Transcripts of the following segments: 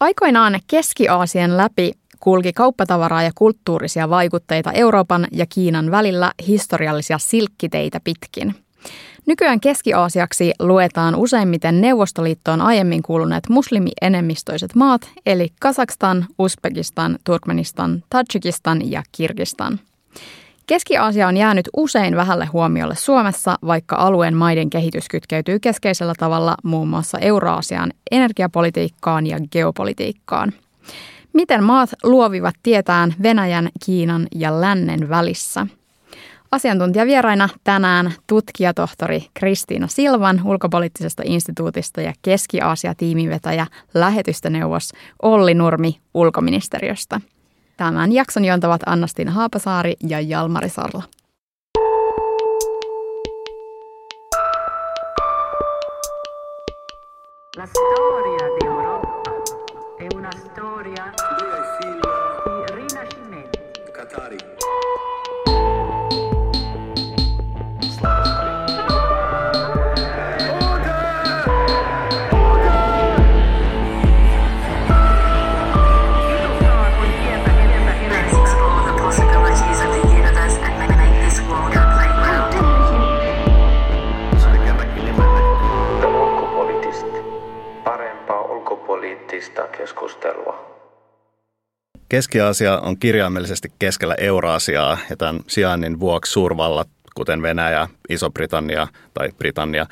Aikoinaan Keski-Aasian läpi kulki kauppatavaraa ja kulttuurisia vaikutteita Euroopan ja Kiinan välillä historiallisia silkkiteitä pitkin. Nykyään Keski-Aasiaksi luetaan useimmiten Neuvostoliittoon aiemmin kuuluneet muslimienemmistöiset maat, eli Kazakstan, Uzbekistan, Turkmenistan, Tadžikistan ja Kirgistan. Keski-Aasia on jäänyt usein vähälle huomiolle Suomessa, vaikka alueen maiden kehitys kytkeytyy keskeisellä tavalla muun muassa Euraasian energiapolitiikkaan ja geopolitiikkaan. Miten maat luovivat tietään Venäjän, Kiinan ja lännen välissä? Asiantuntijavieraina tänään tutkijatohtori Kristiina Silvan ulkopoliittisesta instituutista ja Keski-Aasia-tiimivetäjä lähetystäneuvos Olli Nurmi ulkoministeriöstä. Tämän jakson juontavat Annastina Haapasaari ja Jalmari Sarla. La storia di Europa è una storia keskustelua. Keski-Aasia on kirjaimellisesti keskellä Euraasiaa ja tämän sijainnin vuoksi suurvallat, kuten Venäjä, Iso-Britannia tai Britannia,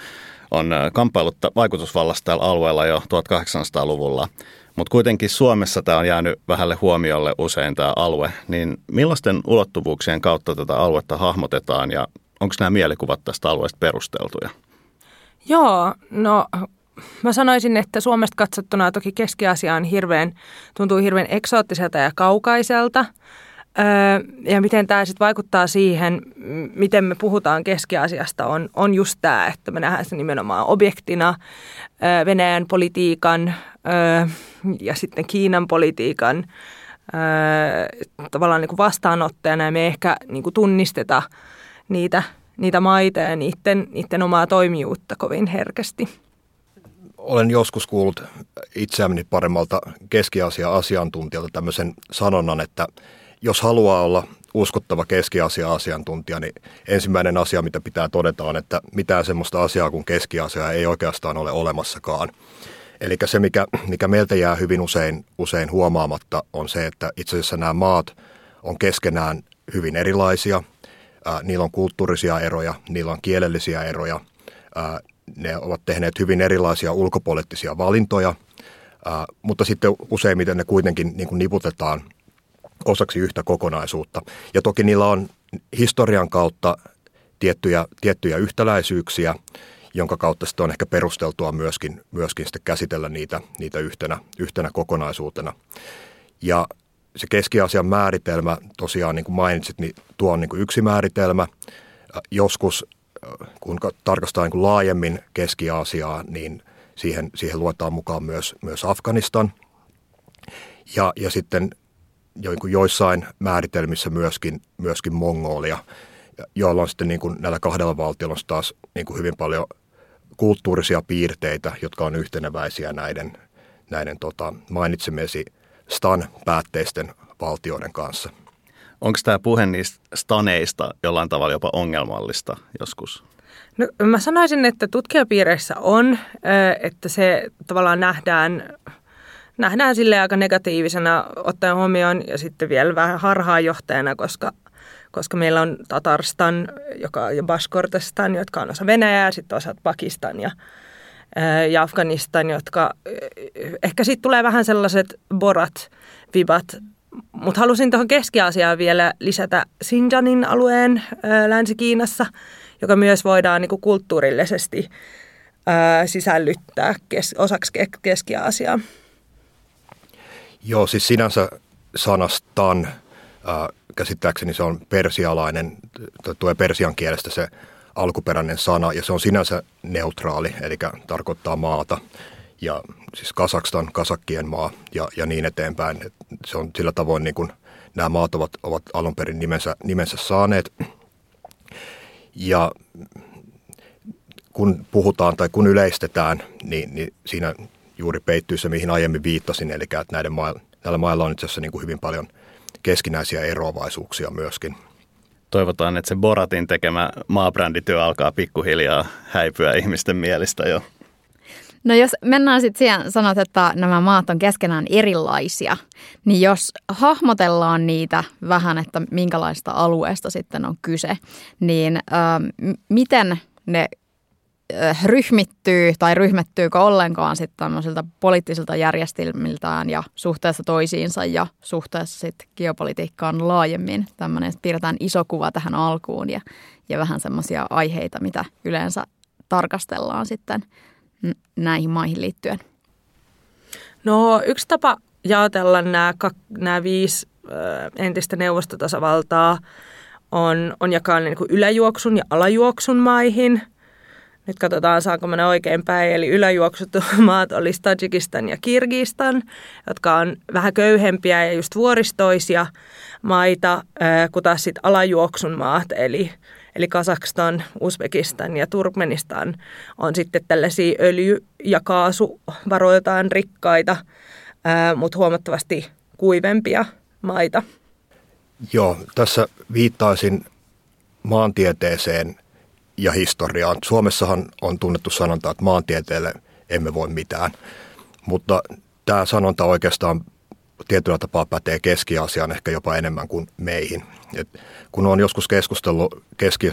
on äh, kamppailut vaikutusvallasta tällä alueella jo 1800-luvulla. Mutta kuitenkin Suomessa tämä on jäänyt vähälle huomiolle usein tämä alue. Niin millaisten ulottuvuuksien kautta tätä aluetta hahmotetaan ja onko nämä mielikuvat tästä alueesta perusteltuja? Joo, no mä sanoisin, että Suomesta katsottuna toki Keski-Asia on hirveän, tuntuu hirveän eksoottiselta ja kaukaiselta. Öö, ja miten tämä sitten vaikuttaa siihen, miten me puhutaan Keski-Asiasta, on, on just tämä, että me nähdään se nimenomaan objektina öö, Venäjän politiikan öö, ja sitten Kiinan politiikan tavallaan niin kuin vastaanottajana ja me ehkä niin kuin tunnisteta niitä, niitä maita ja niiden, niiden omaa toimijuutta kovin herkästi olen joskus kuullut itseäni paremmalta keski-Aasian asiantuntijalta tämmöisen sanonnan, että jos haluaa olla uskottava keski-Aasian asiantuntija, niin ensimmäinen asia, mitä pitää todeta on, että mitään semmoista asiaa kuin keski ei oikeastaan ole olemassakaan. Eli se, mikä, mikä meiltä jää hyvin usein, usein huomaamatta, on se, että itse asiassa nämä maat on keskenään hyvin erilaisia. Ää, niillä on kulttuurisia eroja, niillä on kielellisiä eroja, ää, ne ovat tehneet hyvin erilaisia ulkopoliittisia valintoja, mutta sitten useimmiten ne kuitenkin niin kuin niputetaan osaksi yhtä kokonaisuutta. Ja toki niillä on historian kautta tiettyjä, tiettyjä yhtäläisyyksiä, jonka kautta sitten on ehkä perusteltua myöskin, myöskin sitten käsitellä niitä, niitä yhtenä, yhtenä kokonaisuutena. Ja se keskiasian määritelmä, tosiaan niin kuin mainitsit, niin tuo on niin kuin yksi määritelmä. Joskus kun tarkastaa niin kuin laajemmin Keski-Aasiaa, niin siihen, siihen luetaan mukaan myös, myös Afganistan. Ja, ja sitten niin joissain määritelmissä myöskin, myöskin Mongolia, joilla on sitten niin kuin näillä kahdella valtiolla taas niin kuin hyvin paljon kulttuurisia piirteitä, jotka on yhteneväisiä näiden, näiden tota, mainitsemiesi stan-päätteisten valtioiden kanssa – Onko tämä puhe niistä staneista jollain tavalla jopa ongelmallista joskus? No, mä sanoisin, että tutkijapiireissä on, että se tavallaan nähdään, nähdään sille aika negatiivisena ottaen huomioon ja sitten vielä vähän harhaanjohtajana, koska, koska meillä on Tatarstan joka, ja Bashkortestan, jotka on osa Venäjää, sitten osa Pakistan ja, ja Afganistan, jotka ehkä sitten tulee vähän sellaiset borat, vibat mutta halusin tuohon Keski-Asiaan vielä lisätä Xinjiangin alueen Länsi-Kiinassa, joka myös voidaan niin kuin kulttuurillisesti ää, sisällyttää kes, osaksi Keski-Aasiaa. Joo, siis sinänsä sanastan, ää, käsittääkseni se on persialainen, tuo persian kielestä se alkuperäinen sana, ja se on sinänsä neutraali, eli tarkoittaa maata ja siis Kasakstan, Kasakkien maa ja, ja niin eteenpäin. Et se on sillä tavoin niin kuin nämä maat ovat, ovat alun perin nimensä, nimensä saaneet. Ja kun puhutaan tai kun yleistetään, niin, niin siinä juuri peittyy se, mihin aiemmin viittasin, eli että näiden mailla, näillä mailla on itse asiassa niin kuin hyvin paljon keskinäisiä eroavaisuuksia myöskin. Toivotaan, että se Boratin tekemä maabrändityö alkaa pikkuhiljaa häipyä ihmisten mielistä jo. No jos mennään sitten siihen, sanot, että nämä maat on keskenään erilaisia, niin jos hahmotellaan niitä vähän, että minkälaista alueesta sitten on kyse, niin äh, miten ne äh, ryhmittyy tai ryhmettyykö ollenkaan sitten tämmöisiltä poliittisilta järjestelmiltään ja suhteessa toisiinsa ja suhteessa sitten geopolitiikkaan laajemmin. Tämmöinen, että piirretään iso kuva tähän alkuun ja, ja vähän semmoisia aiheita, mitä yleensä tarkastellaan sitten – näihin maihin liittyen? No yksi tapa jaotella nämä, nämä viisi entistä neuvostotasavaltaa on, on jakaa niin kuin yläjuoksun ja alajuoksun maihin. Nyt katsotaan, saanko mennä oikein päin. Eli yläjuoksut maat olisi Tajikistan ja Kirgistan, jotka on vähän köyhempiä ja just vuoristoisia maita, kun taas sitten alajuoksun maat, eli Eli Kazakstan, Uzbekistan ja Turkmenistan on sitten tällaisia öljy- ja kaasuvaroiltaan rikkaita, mutta huomattavasti kuivempia maita. Joo, tässä viittaisin maantieteeseen ja historiaan. Suomessahan on tunnettu sanonta, että maantieteelle emme voi mitään, mutta tämä sanonta oikeastaan tietyllä tapaa pätee Keski-Aasiaan ehkä jopa enemmän kuin meihin. Et kun on joskus keskustellut keski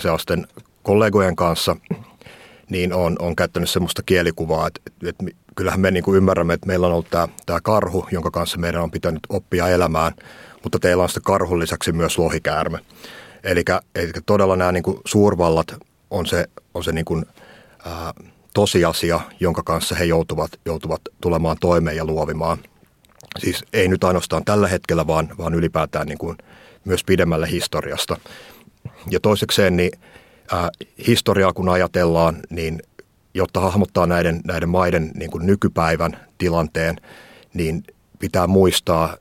kollegojen kanssa, niin on, on käyttänyt semmoista kielikuvaa, että, että kyllähän me niin kuin ymmärrämme, että meillä on ollut tämä, tämä karhu, jonka kanssa meidän on pitänyt oppia elämään, mutta teillä on sitten karhun lisäksi myös lohikäärme. Eli, eli todella nämä niin kuin suurvallat on se, on se niin kuin, ää, tosiasia, jonka kanssa he joutuvat, joutuvat tulemaan toimeen ja luovimaan – Siis ei nyt ainoastaan tällä hetkellä, vaan, vaan ylipäätään niin kuin myös pidemmälle historiasta. Ja toisekseen, niin ää, historiaa kun ajatellaan, niin jotta hahmottaa näiden, näiden maiden niin kuin nykypäivän tilanteen, niin pitää muistaa,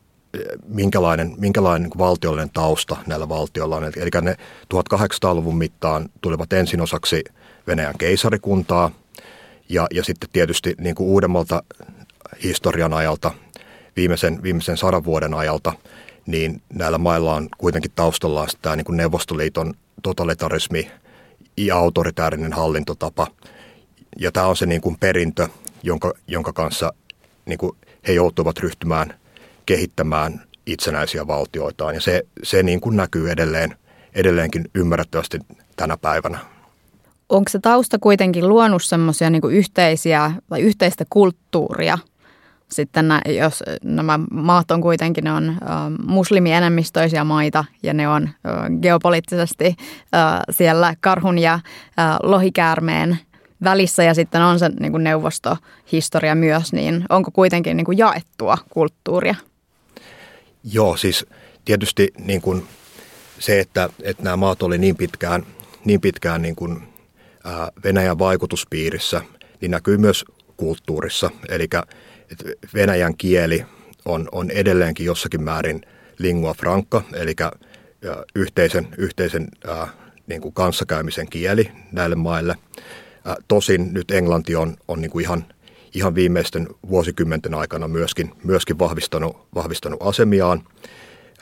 minkälainen, minkälainen niin valtiollinen tausta näillä valtioilla on. Eli ne 1800-luvun mittaan tulivat ensin osaksi Venäjän keisarikuntaa ja, ja sitten tietysti niin kuin uudemmalta historian ajalta viimeisen, viimeisen sadan vuoden ajalta, niin näillä mailla on kuitenkin taustallaan tämä niin kuin Neuvostoliiton totalitarismi ja autoritäärinen hallintotapa. Ja tämä on se niin kuin perintö, jonka, jonka kanssa niin kuin he joutuvat ryhtymään kehittämään itsenäisiä valtioitaan. Ja se, se niin kuin näkyy edelleen, edelleenkin ymmärrettävästi tänä päivänä. Onko se tausta kuitenkin luonut semmoisia niin yhteisiä tai yhteistä kulttuuria – sitten nä, jos nämä maat on kuitenkin ne on äh, muslimienemmistöisiä maita ja ne on äh, geopoliittisesti äh, siellä karhun ja äh, lohikäärmeen välissä ja sitten on se niin kuin neuvostohistoria myös, niin onko kuitenkin niin kuin jaettua kulttuuria? Joo, siis tietysti niin kuin se, että, että nämä maat oli niin pitkään, niin pitkään niin kuin, Venäjän vaikutuspiirissä, niin näkyy myös kulttuurissa. Eli että venäjän kieli on, on edelleenkin jossakin määrin lingua franca, eli yhteisen, yhteisen äh, niin kuin kanssakäymisen kieli näille maille. Äh, tosin nyt englanti on, on niin kuin ihan, ihan viimeisten vuosikymmenten aikana myöskin, myöskin vahvistanut, vahvistanut asemiaan.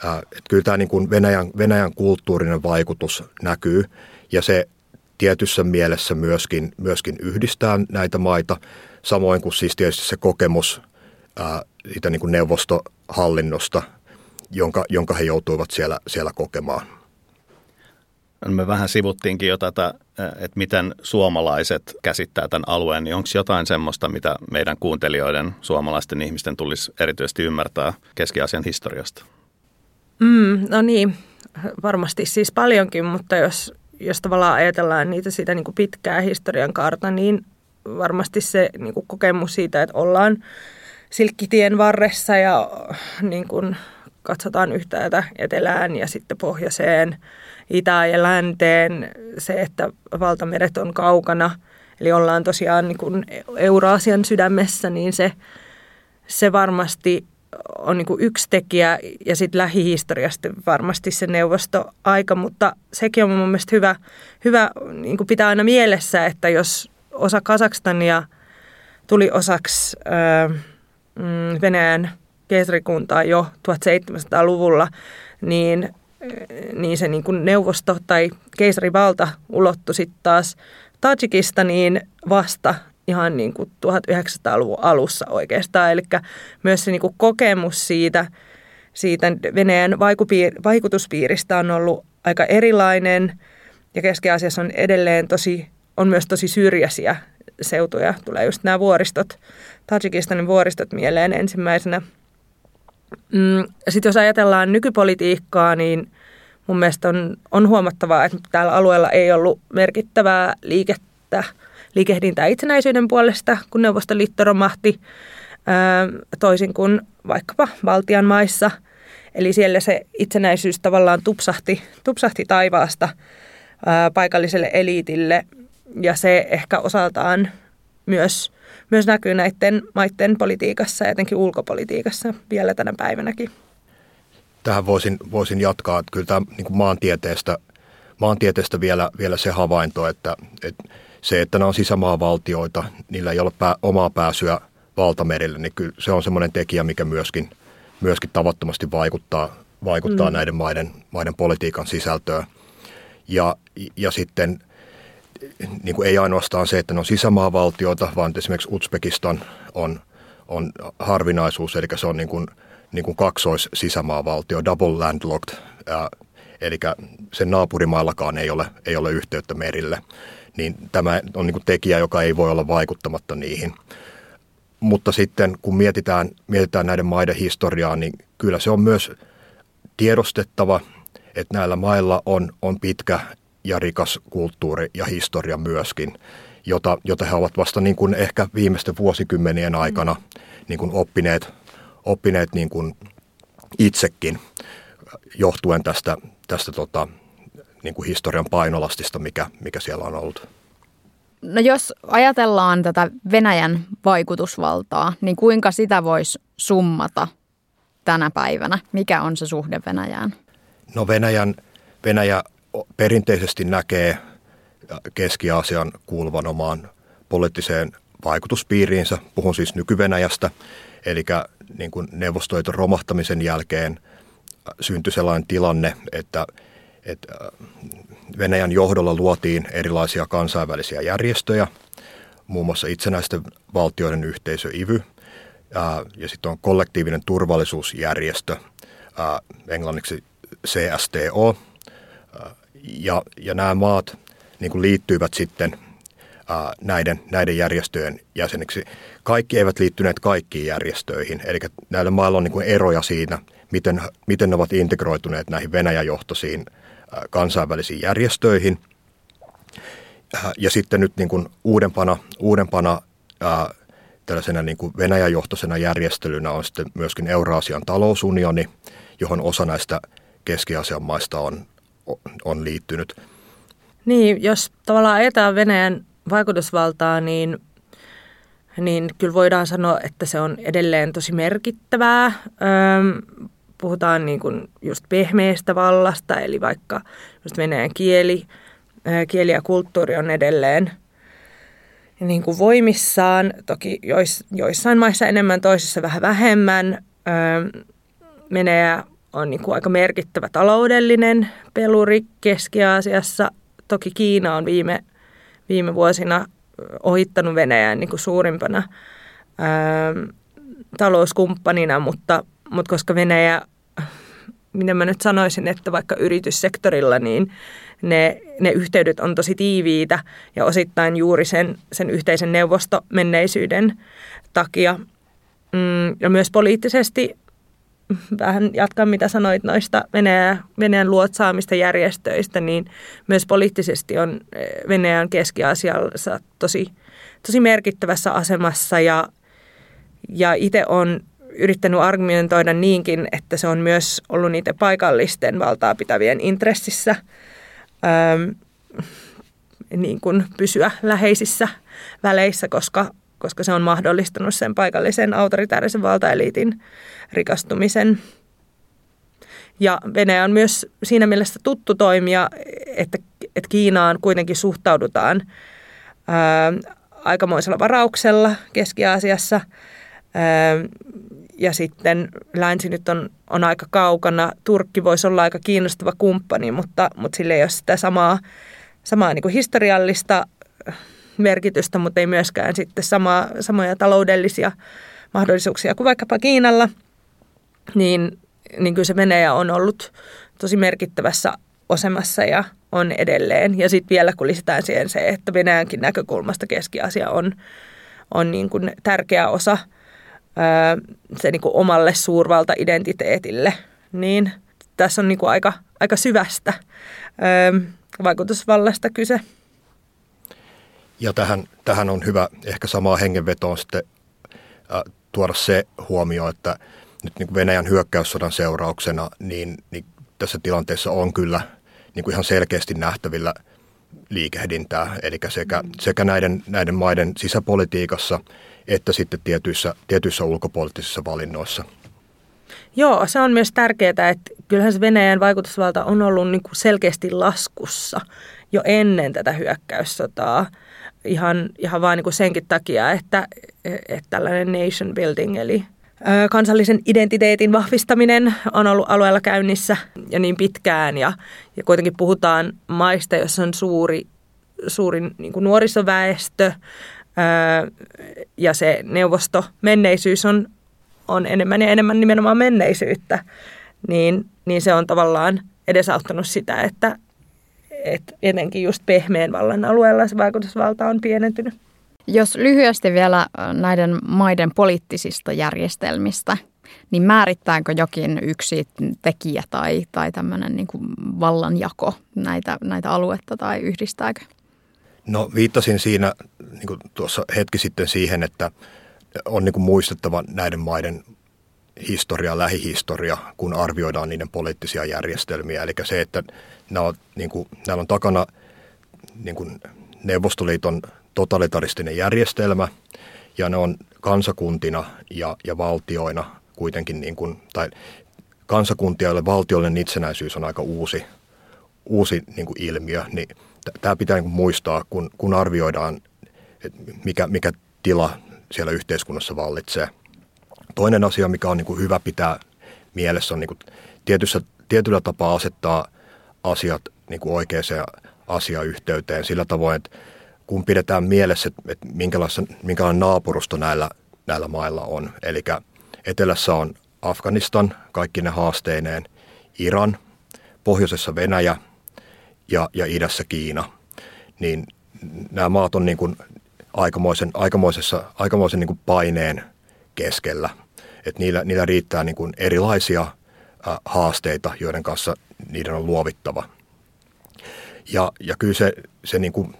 Äh, että kyllä tämä niin kuin Venäjän, Venäjän kulttuurinen vaikutus näkyy ja se tietyssä mielessä myöskin, myöskin yhdistää näitä maita – Samoin kuin siis tietysti se kokemus ää, siitä niin kuin neuvostohallinnosta, jonka, jonka he joutuivat siellä, siellä kokemaan. Me vähän sivuttiinkin jo tätä, että miten suomalaiset käsittää tämän alueen, niin onko jotain semmoista, mitä meidän kuuntelijoiden, suomalaisten ihmisten tulisi erityisesti ymmärtää Keski-Asian historiasta? Mm, no niin, varmasti siis paljonkin, mutta jos, jos tavallaan ajatellaan niitä sitä niin kuin pitkää historian kaarta, niin varmasti se niin kuin kokemus siitä, että ollaan silkkitien varressa ja niin kuin katsotaan yhtäältä etelään ja sitten pohjoiseen, itään ja länteen, se, että valtameret on kaukana, eli ollaan tosiaan niin kuin Euraasian sydämessä, niin se, se varmasti on niin kuin yksi tekijä ja sitten lähihistoriasta varmasti se neuvostoaika, mutta sekin on mun mielestä hyvä, hyvä niin kuin pitää aina mielessä, että jos osa Kazakstania tuli osaksi mm, Venäjän keisarikuntaa jo 1700-luvulla, niin, niin se niin kuin neuvosto tai keisarivalta ulottui sitten taas Tajikistaniin vasta ihan niin kuin 1900-luvun alussa oikeastaan. Eli myös se niin kuin kokemus siitä, siitä Venäjän vaikutuspiiristä on ollut aika erilainen ja Keski-Aasiassa on edelleen tosi, on myös tosi syrjäisiä seutuja. Tulee just nämä vuoristot, Tajikistanin vuoristot mieleen ensimmäisenä. Mm, Sitten jos ajatellaan nykypolitiikkaa, niin mun mielestä on, on huomattavaa, että täällä alueella ei ollut merkittävää liikettä, liikehdintää itsenäisyyden puolesta, kun Neuvostoliitto romahti, toisin kuin vaikkapa Baltian maissa. Eli siellä se itsenäisyys tavallaan tupsahti, tupsahti taivaasta paikalliselle eliitille ja se ehkä osaltaan myös, myös näkyy näiden maiden politiikassa ja jotenkin ulkopolitiikassa vielä tänä päivänäkin. Tähän voisin, voisin jatkaa, että kyllä tämä niin kuin maantieteestä, maantieteestä vielä, vielä se havainto, että, että se, että nämä on sisämaavaltioita, niillä ei ole pää, omaa pääsyä valtamerille, niin kyllä se on semmoinen tekijä, mikä myöskin, myöskin tavattomasti vaikuttaa, vaikuttaa mm. näiden maiden, maiden politiikan sisältöön. Ja, ja sitten niin kuin ei ainoastaan se, että ne on sisämaavaltioita, vaan esimerkiksi Uzbekistan on, on harvinaisuus, eli se on niin kuin, niin kuin kaksois-sisämaavaltio, double landlocked, ää, eli sen naapurimaillakaan ei ole, ei ole yhteyttä merille. Niin tämä on niin kuin tekijä, joka ei voi olla vaikuttamatta niihin. Mutta sitten kun mietitään, mietitään näiden maiden historiaa, niin kyllä se on myös tiedostettava, että näillä mailla on, on pitkä ja rikas kulttuuri ja historia myöskin, jota, jota he ovat vasta niin kuin ehkä viimeisten vuosikymmenien aikana niin kuin oppineet, oppineet niin kuin itsekin johtuen tästä, tästä tota, niin kuin historian painolastista, mikä, mikä siellä on ollut. No jos ajatellaan tätä Venäjän vaikutusvaltaa, niin kuinka sitä voisi summata tänä päivänä? Mikä on se suhde Venäjään? No Venäjän, Venäjä perinteisesti näkee Keski-Aasian kuuluvan omaan poliittiseen vaikutuspiiriinsä. Puhun siis nyky-Venäjästä, eli niin kuin Neuvostoliiton romahtamisen jälkeen syntyi sellainen tilanne, että, että Venäjän johdolla luotiin erilaisia kansainvälisiä järjestöjä, muun muassa itsenäisten valtioiden yhteisö IVY, ja sitten on kollektiivinen turvallisuusjärjestö, englanniksi CSTO, ja, ja nämä maat niin kuin liittyivät sitten ää, näiden, näiden järjestöjen jäseniksi. Kaikki eivät liittyneet kaikkiin järjestöihin, eli näillä mailla on niin kuin eroja siinä, miten, miten ne ovat integroituneet näihin Venäjäjohtoisiin ää, kansainvälisiin järjestöihin. Ää, ja sitten nyt niin kuin uudempana, uudempana ää, tällaisena niin kuin Venäjäjohtoisena järjestelynä on sitten myöskin Euraasian talousunioni, johon osa näistä Keski-Aasian maista on, on liittynyt. Niin, jos tavallaan ajetaan Venäjän vaikutusvaltaa, niin, niin kyllä voidaan sanoa, että se on edelleen tosi merkittävää. Öm, puhutaan niin kuin just pehmeästä vallasta, eli vaikka just venäjän kieli, kieli ja kulttuuri on edelleen niin kuin voimissaan, toki jois, joissain maissa enemmän, toisissa vähän vähemmän. Venäjä on niin kuin aika merkittävä taloudellinen peluri Keski-Aasiassa. Toki Kiina on viime, viime vuosina ohittanut Venäjän niin kuin suurimpana ää, talouskumppanina, mutta, mutta koska Venäjä, mitä mä nyt sanoisin, että vaikka yrityssektorilla, niin ne, ne yhteydet on tosi tiiviitä ja osittain juuri sen, sen yhteisen neuvostomenneisyyden takia. Mm, ja myös poliittisesti vähän jatkan mitä sanoit noista Venäjän, Venäjän luotsaamista järjestöistä, niin myös poliittisesti on eh, Venäjän Keski-Aasiassa tosi, tosi merkittävässä asemassa ja, ja itse on yrittänyt argumentoida niinkin, että se on myös ollut niiden paikallisten valtaa pitävien intressissä äm, niin kuin pysyä läheisissä väleissä, koska koska se on mahdollistanut sen paikallisen autoritaarisen valtaeliitin rikastumisen. Ja Venäjä on myös siinä mielessä tuttu toimija, että, että Kiinaan kuitenkin suhtaudutaan ää, aikamoisella varauksella Keski-Aasiassa. Ja sitten länsi nyt on, on aika kaukana. Turkki voisi olla aika kiinnostava kumppani, mutta, mutta sillä ei ole sitä samaa, samaa niin kuin historiallista merkitystä, mutta ei myöskään sitten sama, samoja taloudellisia mahdollisuuksia kuin vaikkapa Kiinalla. Niin, niin kyllä se Venäjä on ollut tosi merkittävässä osemassa ja on edelleen. Ja sitten vielä kun lisätään siihen se, että Venäjänkin näkökulmasta Keski-Asia on, on niin kuin tärkeä osa ää, se niin kuin omalle suurvalta-identiteetille, niin tässä on niin kuin aika, aika syvästä ää, vaikutusvallasta kyse. Ja tähän, tähän on hyvä ehkä samaa hengenvetoon sitten ää, tuoda se huomio, että nyt niin Venäjän hyökkäyssodan seurauksena, niin, niin tässä tilanteessa on kyllä – niin kuin ihan selkeästi nähtävillä liikehdintää, eli sekä, sekä näiden, näiden maiden sisäpolitiikassa että sitten tietyissä, tietyissä ulkopoliittisissa valinnoissa. Joo, se on myös tärkeää, että kyllähän se Venäjän vaikutusvalta on ollut niin kuin selkeästi laskussa jo ennen tätä hyökkäyssotaa. Ihan, ihan vain niin kuin senkin takia, että, että tällainen nation building, eli kansallisen identiteetin vahvistaminen on ollut alueella käynnissä jo niin pitkään ja, ja kuitenkin puhutaan maista, jossa on suuri, suurin niin kuin nuorisoväestö ja se neuvosto menneisyys on, on enemmän ja enemmän nimenomaan menneisyyttä, niin, niin se on tavallaan edesauttanut sitä, että, että etenkin just pehmeän vallan alueella se vaikutusvalta on pienentynyt. Jos lyhyesti vielä näiden maiden poliittisista järjestelmistä, niin määrittääkö jokin yksi tekijä tai, tai tämmöinen niin kuin vallanjako näitä, näitä aluetta tai yhdistääkö? No viittasin siinä niin kuin tuossa hetki sitten siihen, että on niin kuin muistettava näiden maiden historia, lähihistoria, kun arvioidaan niiden poliittisia järjestelmiä. Eli se, että nämä on, niin kuin, nämä on takana niin kuin Neuvostoliiton totalitaristinen järjestelmä ja ne on kansakuntina ja, ja valtioina kuitenkin, niin kuin, tai kansakuntia, joille valtiollinen itsenäisyys on aika uusi, uusi niin kuin ilmiö, niin tämä pitää niin kuin muistaa, kun, kun arvioidaan, että mikä, mikä tila siellä yhteiskunnassa vallitsee. Toinen asia, mikä on niin kuin hyvä pitää mielessä, on niin kuin tietyssä, tietyllä tapaa asettaa asiat niin kuin oikeaan asiayhteyteen sillä tavoin, että kun pidetään mielessä, että minkälainen naapurusto näillä, näillä mailla on. Eli etelässä on Afganistan, kaikki ne haasteineen, Iran, pohjoisessa Venäjä ja, ja idässä Kiina. Niin nämä maat on niin kuin aikamoisen, aikamoisessa, aikamoisen niin kuin paineen keskellä. Et niillä, niillä riittää niin kuin erilaisia haasteita, joiden kanssa niiden on luovittava. Ja, ja kyllä se, se niin kuin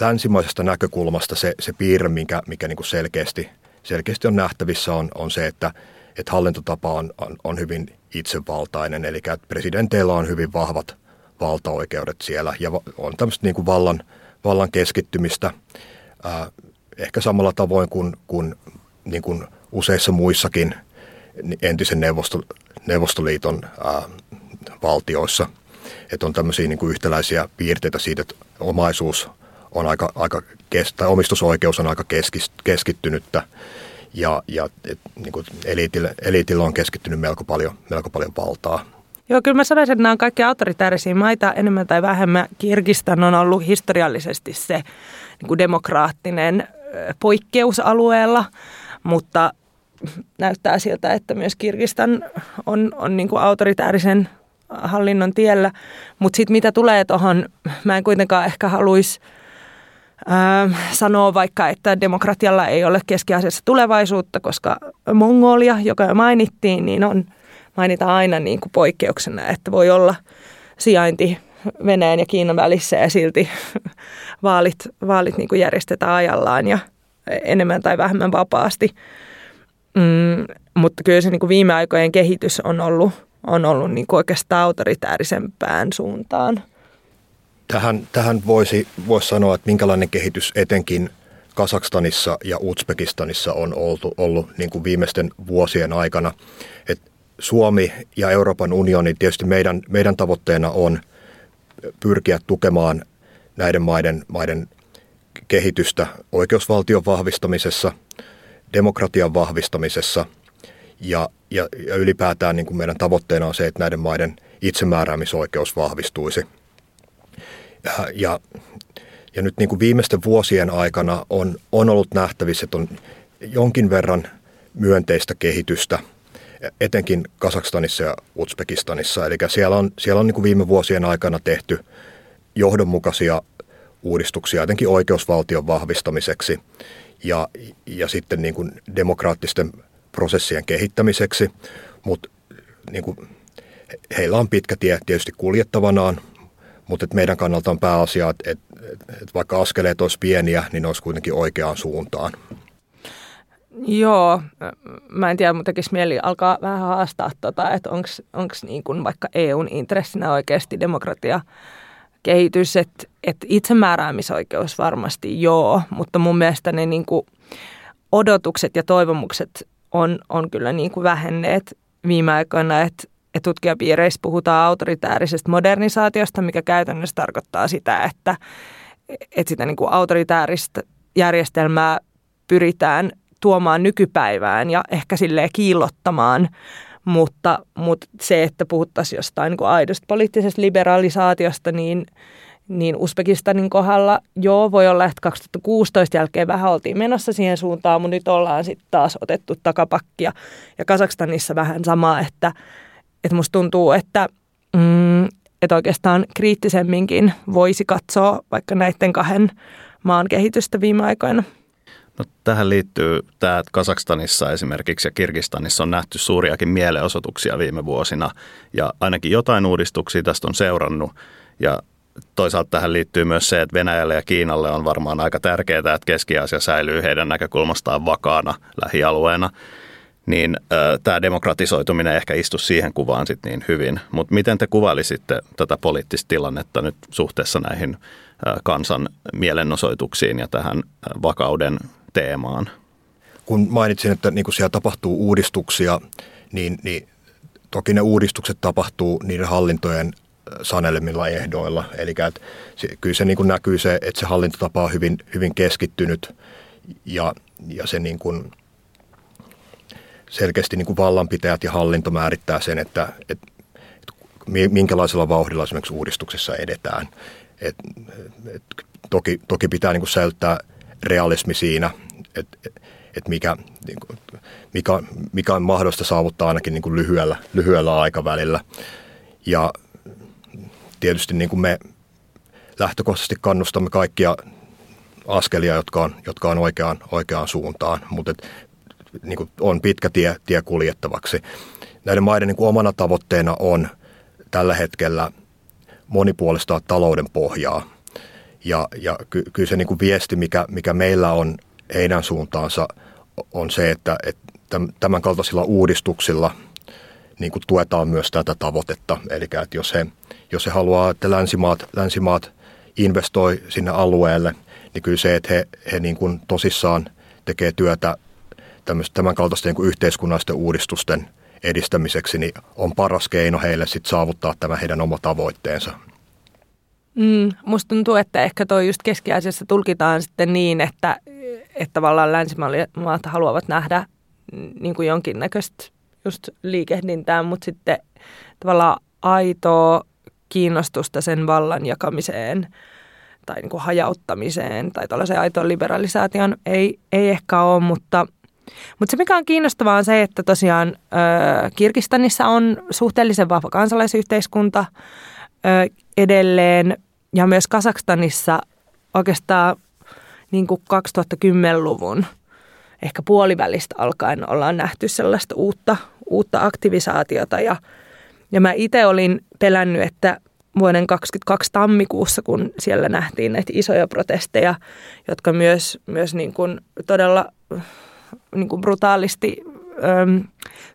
länsimaisesta näkökulmasta se, se piirre, mikä, mikä niin kuin selkeästi, selkeästi on nähtävissä, on, on se, että, että hallintotapa on, on, on hyvin itsevaltainen, eli että presidenteillä on hyvin vahvat valtaoikeudet siellä ja on tämmöistä niin kuin vallan, vallan keskittymistä ää, ehkä samalla tavoin kuin, kuin, niin kuin useissa muissakin entisen neuvosto, Neuvostoliiton ää, valtioissa. Että on tämmöisiä niin kuin yhtäläisiä piirteitä siitä, että omaisuus on aika, aika tai omistusoikeus on aika keskis, keskittynyttä ja, ja et, niin kuin eliitille, eliitille on keskittynyt melko paljon, melko paljon valtaa. Joo, kyllä mä sanoisin, että nämä on kaikki autoritäärisiä maita enemmän tai vähemmän. Kirgistan on ollut historiallisesti se niin kuin demokraattinen poikkeus alueella, mutta näyttää siltä, että myös Kirgistan on, on niin kuin autoritäärisen hallinnon tiellä. Mutta sitten mitä tulee tuohon, mä en kuitenkaan ehkä haluaisi äh, sanoo vaikka, että demokratialla ei ole keskiasiassa tulevaisuutta, koska Mongolia, joka jo mainittiin, niin on, mainitaan aina niin kuin poikkeuksena, että voi olla sijainti Venäjän ja Kiinan välissä ja silti vaalit, vaalit niin kuin järjestetään ajallaan ja enemmän tai vähemmän vapaasti. Mm, mutta kyllä se niin kuin viime aikojen kehitys on ollut, on ollut niin kuin oikeastaan autoritäärisempään suuntaan. Tähän, tähän voisi, voisi sanoa, että minkälainen kehitys etenkin Kasakstanissa ja Uzbekistanissa on ollut, ollut niin kuin viimeisten vuosien aikana. Et Suomi ja Euroopan unioni, tietysti meidän, meidän tavoitteena on pyrkiä tukemaan näiden maiden, maiden kehitystä oikeusvaltion vahvistamisessa, demokratian vahvistamisessa ja, ja, ja ylipäätään niin kuin meidän tavoitteena on se, että näiden maiden itsemääräämisoikeus vahvistuisi. Ja, ja, ja nyt niin kuin viimeisten vuosien aikana on, on ollut nähtävissä, että on jonkin verran myönteistä kehitystä, etenkin Kasakstanissa ja Uzbekistanissa. Eli siellä on, siellä on niin kuin viime vuosien aikana tehty johdonmukaisia uudistuksia jotenkin oikeusvaltion vahvistamiseksi ja, ja sitten niin kuin demokraattisten prosessien kehittämiseksi, mutta niin kuin, heillä on pitkä tie tietysti kuljettavanaan, mutta et meidän kannalta on pääasia, että et, et vaikka askeleet olisi pieniä, niin ne olisi kuitenkin oikeaan suuntaan. Joo, mä en tiedä, mutta mieli alkaa vähän haastaa, tota, että onko niin vaikka EUn intressinä oikeasti demokratia kehitys, että, että itsemääräämisoikeus varmasti joo, mutta mun mielestä ne niin kuin odotukset ja toivomukset on, on kyllä niin kuin vähenneet viime aikoina, että, että tutkijapiireissä puhutaan autoritäärisestä modernisaatiosta, mikä käytännössä tarkoittaa sitä, että, että sitä niin kuin autoritääristä järjestelmää pyritään tuomaan nykypäivään ja ehkä sille kiillottamaan – mutta, mutta se, että puhuttaisiin jostain niin aidosta poliittisesta liberalisaatiosta, niin, niin Uzbekistanin kohdalla joo, voi olla, että 2016 jälkeen vähän oltiin menossa siihen suuntaan, mutta nyt ollaan sitten taas otettu takapakkia. Ja Kazakstanissa vähän sama, että, että musta tuntuu, että, mm, että oikeastaan kriittisemminkin voisi katsoa vaikka näiden kahden maan kehitystä viime aikoina – No, tähän liittyy tämä, että Kasakstanissa esimerkiksi ja Kirgistanissa on nähty suuriakin mielenosoituksia viime vuosina. Ja ainakin jotain uudistuksia tästä on seurannut. Ja toisaalta tähän liittyy myös se, että Venäjälle ja Kiinalle on varmaan aika tärkeää, että Keski-Aasia säilyy heidän näkökulmastaan vakaana lähialueena, niin äh, tämä demokratisoituminen ehkä istu siihen kuvaan sitten niin hyvin. Mutta miten te kuvailisitte tätä poliittista tilannetta nyt suhteessa näihin äh, kansan mielenosoituksiin ja tähän äh, vakauden teemaan. Kun mainitsin, että niin kun siellä tapahtuu uudistuksia, niin, niin toki ne uudistukset tapahtuu niiden hallintojen sanelemilla ehdoilla. Eli että kyllä se niin näkyy se, että se hallintotapa on hyvin, hyvin keskittynyt ja, ja se niin kuin selkeästi niin kuin vallanpitäjät ja hallinto määrittää sen, että, että, että minkälaisella vauhdilla esimerkiksi uudistuksessa edetään. Et, et, toki, toki pitää niin säilyttää realismi siinä, että et mikä, niin kuin, mikä, mikä on mahdollista saavuttaa ainakin niin kuin lyhyellä, lyhyellä aikavälillä. Ja tietysti niin kuin me lähtökohtaisesti kannustamme kaikkia askelia, jotka on, jotka on oikeaan, oikeaan suuntaan, mutta et, niin kuin on pitkä tie, tie kuljettavaksi. Näiden maiden niin kuin omana tavoitteena on tällä hetkellä monipuolistaa talouden pohjaa ja, ja ky, kyllä se niin kuin viesti, mikä, mikä meillä on heidän suuntaansa, on se, että, että tämän kaltaisilla uudistuksilla niin kuin tuetaan myös tätä tavoitetta. Eli että jos he, jos he haluaa, että länsimaat, länsimaat investoi sinne alueelle, niin kyllä se, että he, he niin kuin tosissaan tekee työtä tämän kaltaisten niin yhteiskunnallisten uudistusten edistämiseksi, niin on paras keino heille sit saavuttaa tämä heidän oma tavoitteensa. Mm, musta tuntuu, että ehkä tuo just keskiasiassa tulkitaan sitten niin, että, että tavallaan länsimaat haluavat nähdä niin kuin jonkinnäköistä just liikehdintää, mutta sitten tavallaan aitoa kiinnostusta sen vallan jakamiseen tai niin kuin hajauttamiseen tai tällaiseen aitoon liberalisaation ei, ei ehkä ole, mutta, mutta se mikä on kiinnostavaa on se, että tosiaan ö, Kirgistanissa on suhteellisen vahva kansalaisyhteiskunta, ö, edelleen ja myös Kasakstanissa oikeastaan niin kuin 2010-luvun ehkä puolivälistä alkaen ollaan nähty sellaista uutta, uutta aktivisaatiota. Ja, ja mä itse olin pelännyt, että vuoden 2022 tammikuussa, kun siellä nähtiin näitä isoja protesteja, jotka myös, myös niin kuin todella niin kuin brutaalisti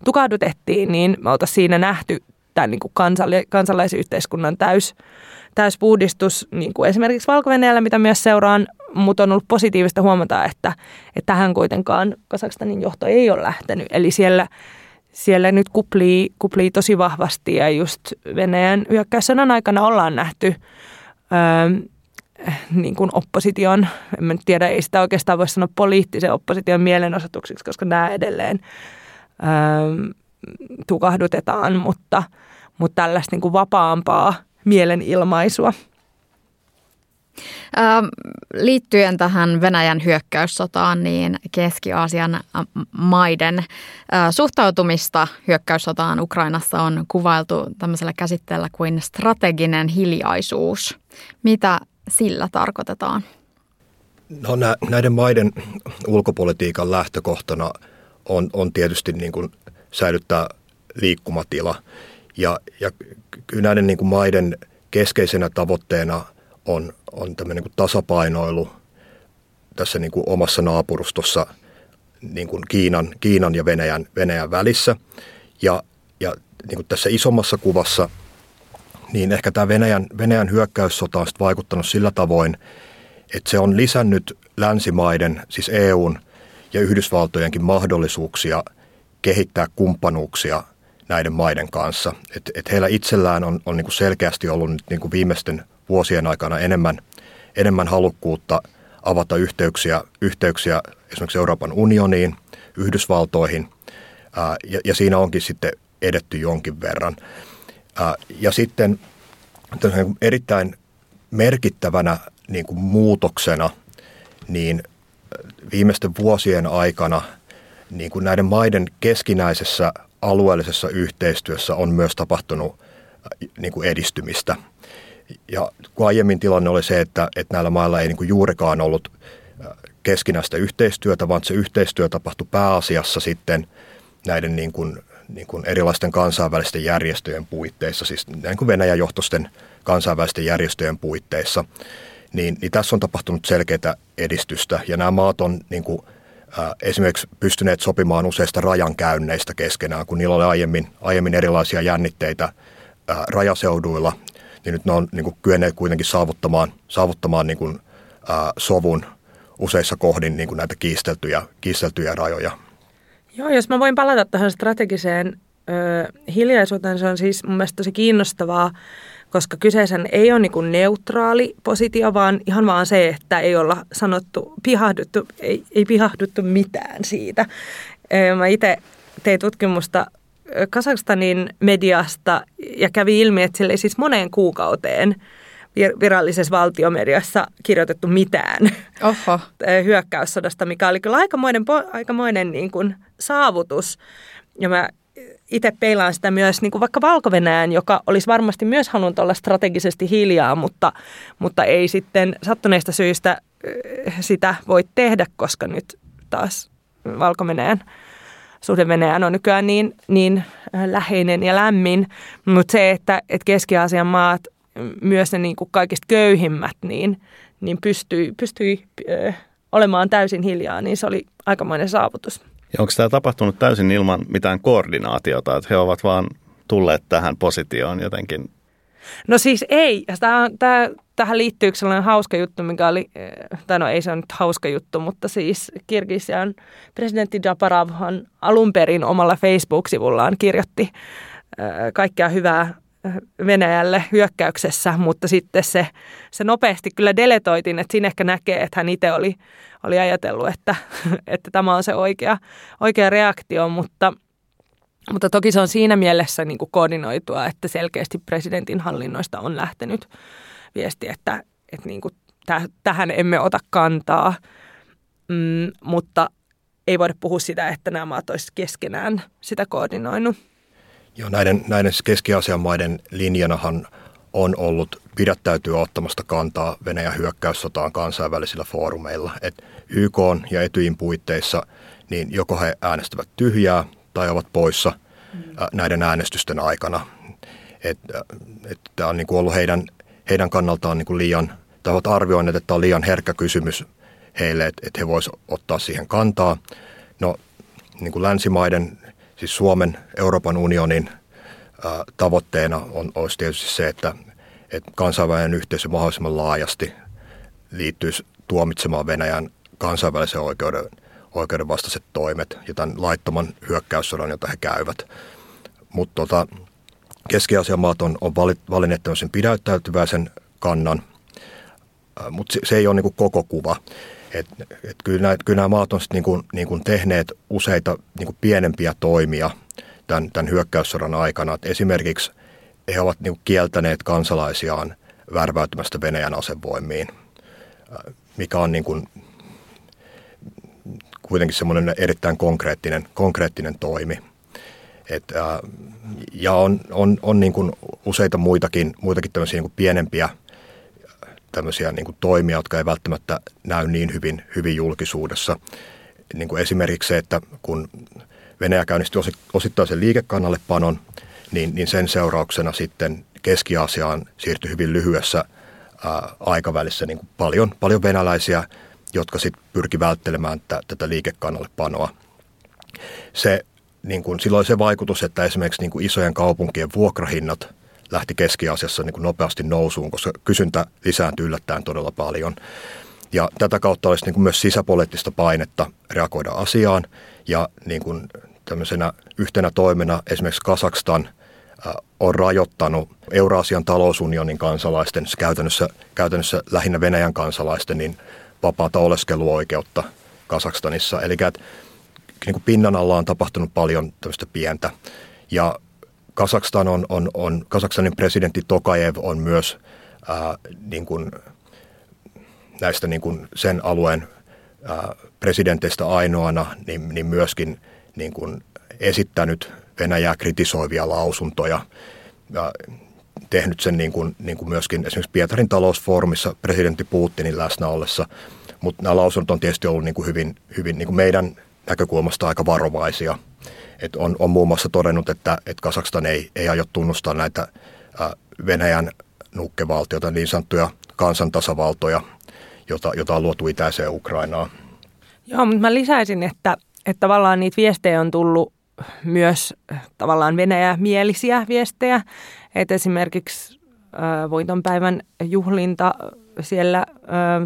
tukahdutettiin, niin me oltaisiin siinä nähty tämän niin kuin kansala- kansalaisyhteiskunnan täys, täyspuhdistus, niin kuin esimerkiksi valko mitä myös seuraan, mutta on ollut positiivista huomata, että, että tähän kuitenkaan Kasakstanin johto ei ole lähtenyt. Eli siellä, siellä nyt kuplii, kuplii tosi vahvasti ja just Venäjän hyökkäyssodan aikana ollaan nähty ö, niin kuin opposition, en mä nyt tiedä, ei sitä oikeastaan voi sanoa poliittisen opposition mielenosoituksiksi, koska nämä edelleen ähm, tukahdutetaan, mutta, mutta tällaista niin kuin vapaampaa mielenilmaisua. Ähm, liittyen tähän Venäjän hyökkäyssotaan, niin Keski-Aasian maiden suhtautumista hyökkäyssotaan Ukrainassa on kuvailtu tämmöisellä käsitteellä kuin strateginen hiljaisuus. Mitä sillä tarkoitetaan? No, näiden maiden ulkopolitiikan lähtökohtana on, on tietysti niin kuin säilyttää liikkumatila. Ja, ja kyllä näiden niin kuin maiden keskeisenä tavoitteena on, on tämmöinen niin kuin tasapainoilu tässä niin kuin omassa naapurustossa niin kuin Kiinan, Kiinan ja Venäjän, Venäjän välissä. Ja, ja niin kuin tässä isommassa kuvassa, niin ehkä tämä Venäjän, Venäjän hyökkäyssota on vaikuttanut sillä tavoin, että se on lisännyt länsimaiden, siis EUn ja Yhdysvaltojenkin mahdollisuuksia kehittää kumppanuuksia näiden maiden kanssa. Et, et heillä itsellään on, on niin kuin selkeästi ollut nyt niin kuin viimeisten vuosien aikana enemmän, enemmän halukkuutta avata yhteyksiä, yhteyksiä esimerkiksi Euroopan unioniin, Yhdysvaltoihin, ää, ja, ja siinä onkin sitten edetty jonkin verran. Ää, ja sitten erittäin merkittävänä niin kuin muutoksena, niin viimeisten vuosien aikana niin kuin näiden maiden keskinäisessä alueellisessa yhteistyössä on myös tapahtunut niin kuin edistymistä. Ja kun aiemmin tilanne oli se, että, että näillä mailla ei niin kuin juurikaan ollut keskinäistä yhteistyötä, vaan se yhteistyö tapahtui pääasiassa sitten näiden niin kuin, niin kuin erilaisten kansainvälisten järjestöjen puitteissa, siis niin kuin Venäjän johtosten kansainvälisten järjestöjen puitteissa, niin, niin tässä on tapahtunut selkeää edistystä. Ja nämä maat on niin kuin, äh, esimerkiksi pystyneet sopimaan useista rajankäynneistä keskenään, kun niillä oli aiemmin, aiemmin erilaisia jännitteitä rajaseuduilla, niin nyt ne on niin kuin, kyenneet kuitenkin saavuttamaan, saavuttamaan niin kuin, sovun useissa kohdin niin kuin näitä kiisteltyjä, kiisteltyjä rajoja. Joo, jos mä voin palata tähän strategiseen ö, hiljaisuuteen, se on siis mun mielestä tosi kiinnostavaa, koska kyseisen ei ole niin neutraali positio, vaan ihan vaan se, että ei olla sanottu, pihahduttu, ei, ei pihahduttu mitään siitä. Mä itse tein tutkimusta Kasakstanin mediasta ja kävi ilmi, että sille ei siis moneen kuukauteen virallisessa valtiomediassa kirjoitettu mitään Oho. hyökkäyssodasta, mikä oli kyllä aikamoinen, aikamoinen niin kuin saavutus. Ja mä itse peilaan sitä myös niin kuin vaikka valko joka olisi varmasti myös halunnut olla strategisesti hiljaa, mutta, mutta ei sitten sattuneista syistä sitä voi tehdä, koska nyt taas valko suhde Venäjään on nykyään niin, niin läheinen ja lämmin. Mutta se, että, että Keski-Aasian maat, myös ne niin kuin kaikista köyhimmät, niin, niin pystyi, pystyi olemaan täysin hiljaa, niin se oli aikamoinen saavutus. Onko tämä tapahtunut täysin ilman mitään koordinaatiota, että he ovat vaan tulleet tähän positioon jotenkin? No siis ei. Tämä, tämä, tähän liittyy yksi sellainen hauska juttu, mikä oli, eh, tai no ei se ole nyt hauska juttu, mutta siis Kirgisian presidentti Japaravhan alun perin omalla Facebook-sivullaan kirjoitti eh, kaikkea hyvää Venäjälle hyökkäyksessä, mutta sitten se, se nopeasti kyllä deletoitiin, että siinä ehkä näkee, että hän itse oli oli ajatellut, että, että tämä on se oikea, oikea reaktio, mutta, mutta toki se on siinä mielessä niin kuin koordinoitua, että selkeästi presidentin hallinnoista on lähtenyt viesti, että, että niin kuin täh, tähän emme ota kantaa, mm, mutta ei voida puhua sitä, että nämä maat olisivat keskenään sitä koordinoinut. Joo, näiden, näiden Keski-Aasian maiden linjanahan on ollut pidättäytyä ottamasta kantaa Venäjän hyökkäyssotaan kansainvälisillä foorumeilla. Et YK ja Etyin puitteissa niin joko he äänestävät tyhjää tai ovat poissa mm. näiden äänestysten aikana. Et, et tämä on niin kuin ollut heidän, heidän kannaltaan niin kuin liian, tai ovat arvioineet, että tämä on liian herkkä kysymys heille, että, että he voisivat ottaa siihen kantaa. No niin kuin länsimaiden, siis Suomen, Euroopan unionin tavoitteena on, olisi tietysti se, että, että kansainvälinen yhteisö mahdollisimman laajasti liittyisi tuomitsemaan Venäjän kansainvälisen oikeuden, oikeuden vastaiset toimet ja tämän laittoman hyökkäyssodan, jota he käyvät. Mutta tota, keski-Aasian maat on, on valinneet tämmöisen pidäyttäytyväisen kannan. Mutta se, se ei ole niin kuin koko kuva. Et, et kyllä, nämä, kyllä nämä maat on niin kuin, niin kuin tehneet useita niin kuin pienempiä toimia tämän, tämän hyökkäyssodan aikana. Et esimerkiksi he ovat niin kuin kieltäneet kansalaisiaan värväytymästä Venäjän asevoimiin, mikä on niin kuin, kuitenkin semmoinen erittäin konkreettinen, konkreettinen toimi. Et, ja on, on, on niin kuin useita muitakin, muitakin tämmöisiä niin kuin pienempiä tämmöisiä niin kuin toimia, jotka ei välttämättä näy niin hyvin, hyvin julkisuudessa. Niin kuin esimerkiksi se, että kun Venäjä käynnisti osittaisen liikekannallepanon, niin, niin sen seurauksena sitten Keski-Aasiaan siirtyi hyvin lyhyessä ää, aikavälissä niin kuin paljon, paljon venäläisiä, jotka sitten pyrki välttelemään t- tätä liikekannallepanoa. Se, niin kuin, silloin se vaikutus, että esimerkiksi niin kuin isojen kaupunkien vuokrahinnat lähti Keski-Aasiassa niin kuin nopeasti nousuun, koska kysyntä lisääntyi yllättäen todella paljon. Ja tätä kautta olisi niin kuin myös sisäpoliittista painetta reagoida asiaan. Ja niin kuin tämmöisenä yhtenä toimena esimerkiksi Kasakstan on rajoittanut Euraasian talousunionin kansalaisten, käytännössä, käytännössä lähinnä Venäjän kansalaisten, niin vapaata oleskeluoikeutta Kasakstanissa. Eli että niin kuin pinnan alla on tapahtunut paljon tämmöistä pientä. Ja Kasakstan on, on, on, Kasakstanin presidentti Tokajev on myös ää, niin kuin, näistä niin kuin sen alueen ää, presidenteistä ainoana, niin, niin myöskin niin kuin esittänyt Venäjää kritisoivia lausuntoja ja tehnyt sen niin kuin, niin kuin myöskin esimerkiksi Pietarin talousfoorumissa presidentti Putinin läsnä ollessa. Mutta nämä lausunnot on tietysti ollut niin kuin hyvin, hyvin niin kuin meidän näkökulmasta aika varovaisia. Et on, on muun muassa todennut, että, että Kasakstan ei, ei aio tunnustaa näitä Venäjän nukkevaltioita, niin sanottuja kansantasavaltoja, jota, jota on luotu itäiseen Ukrainaan. Joo, mutta mä lisäisin, että, että tavallaan niitä viestejä on tullut myös tavallaan Venäjä-mielisiä viestejä. Että esimerkiksi äh, voitonpäivän juhlinta siellä äh,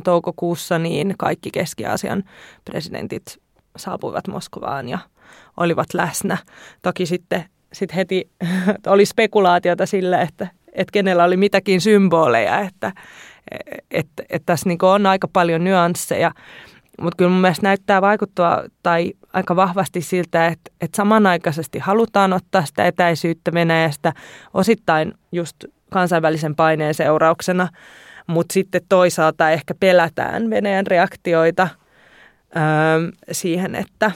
toukokuussa, niin kaikki Keski-Aasian presidentit saapuivat Moskovaan ja olivat läsnä. Toki sitten sit heti oli spekulaatiota sille, että, että kenellä oli mitäkin symboleja, että, että, että tässä niin on aika paljon nyansseja. Mutta kyllä mun mielestä näyttää vaikuttua tai aika vahvasti siltä, että, että samanaikaisesti halutaan ottaa sitä etäisyyttä Venäjästä osittain just kansainvälisen paineen seurauksena, mutta sitten toisaalta ehkä pelätään Venäjän reaktioita siihen, että,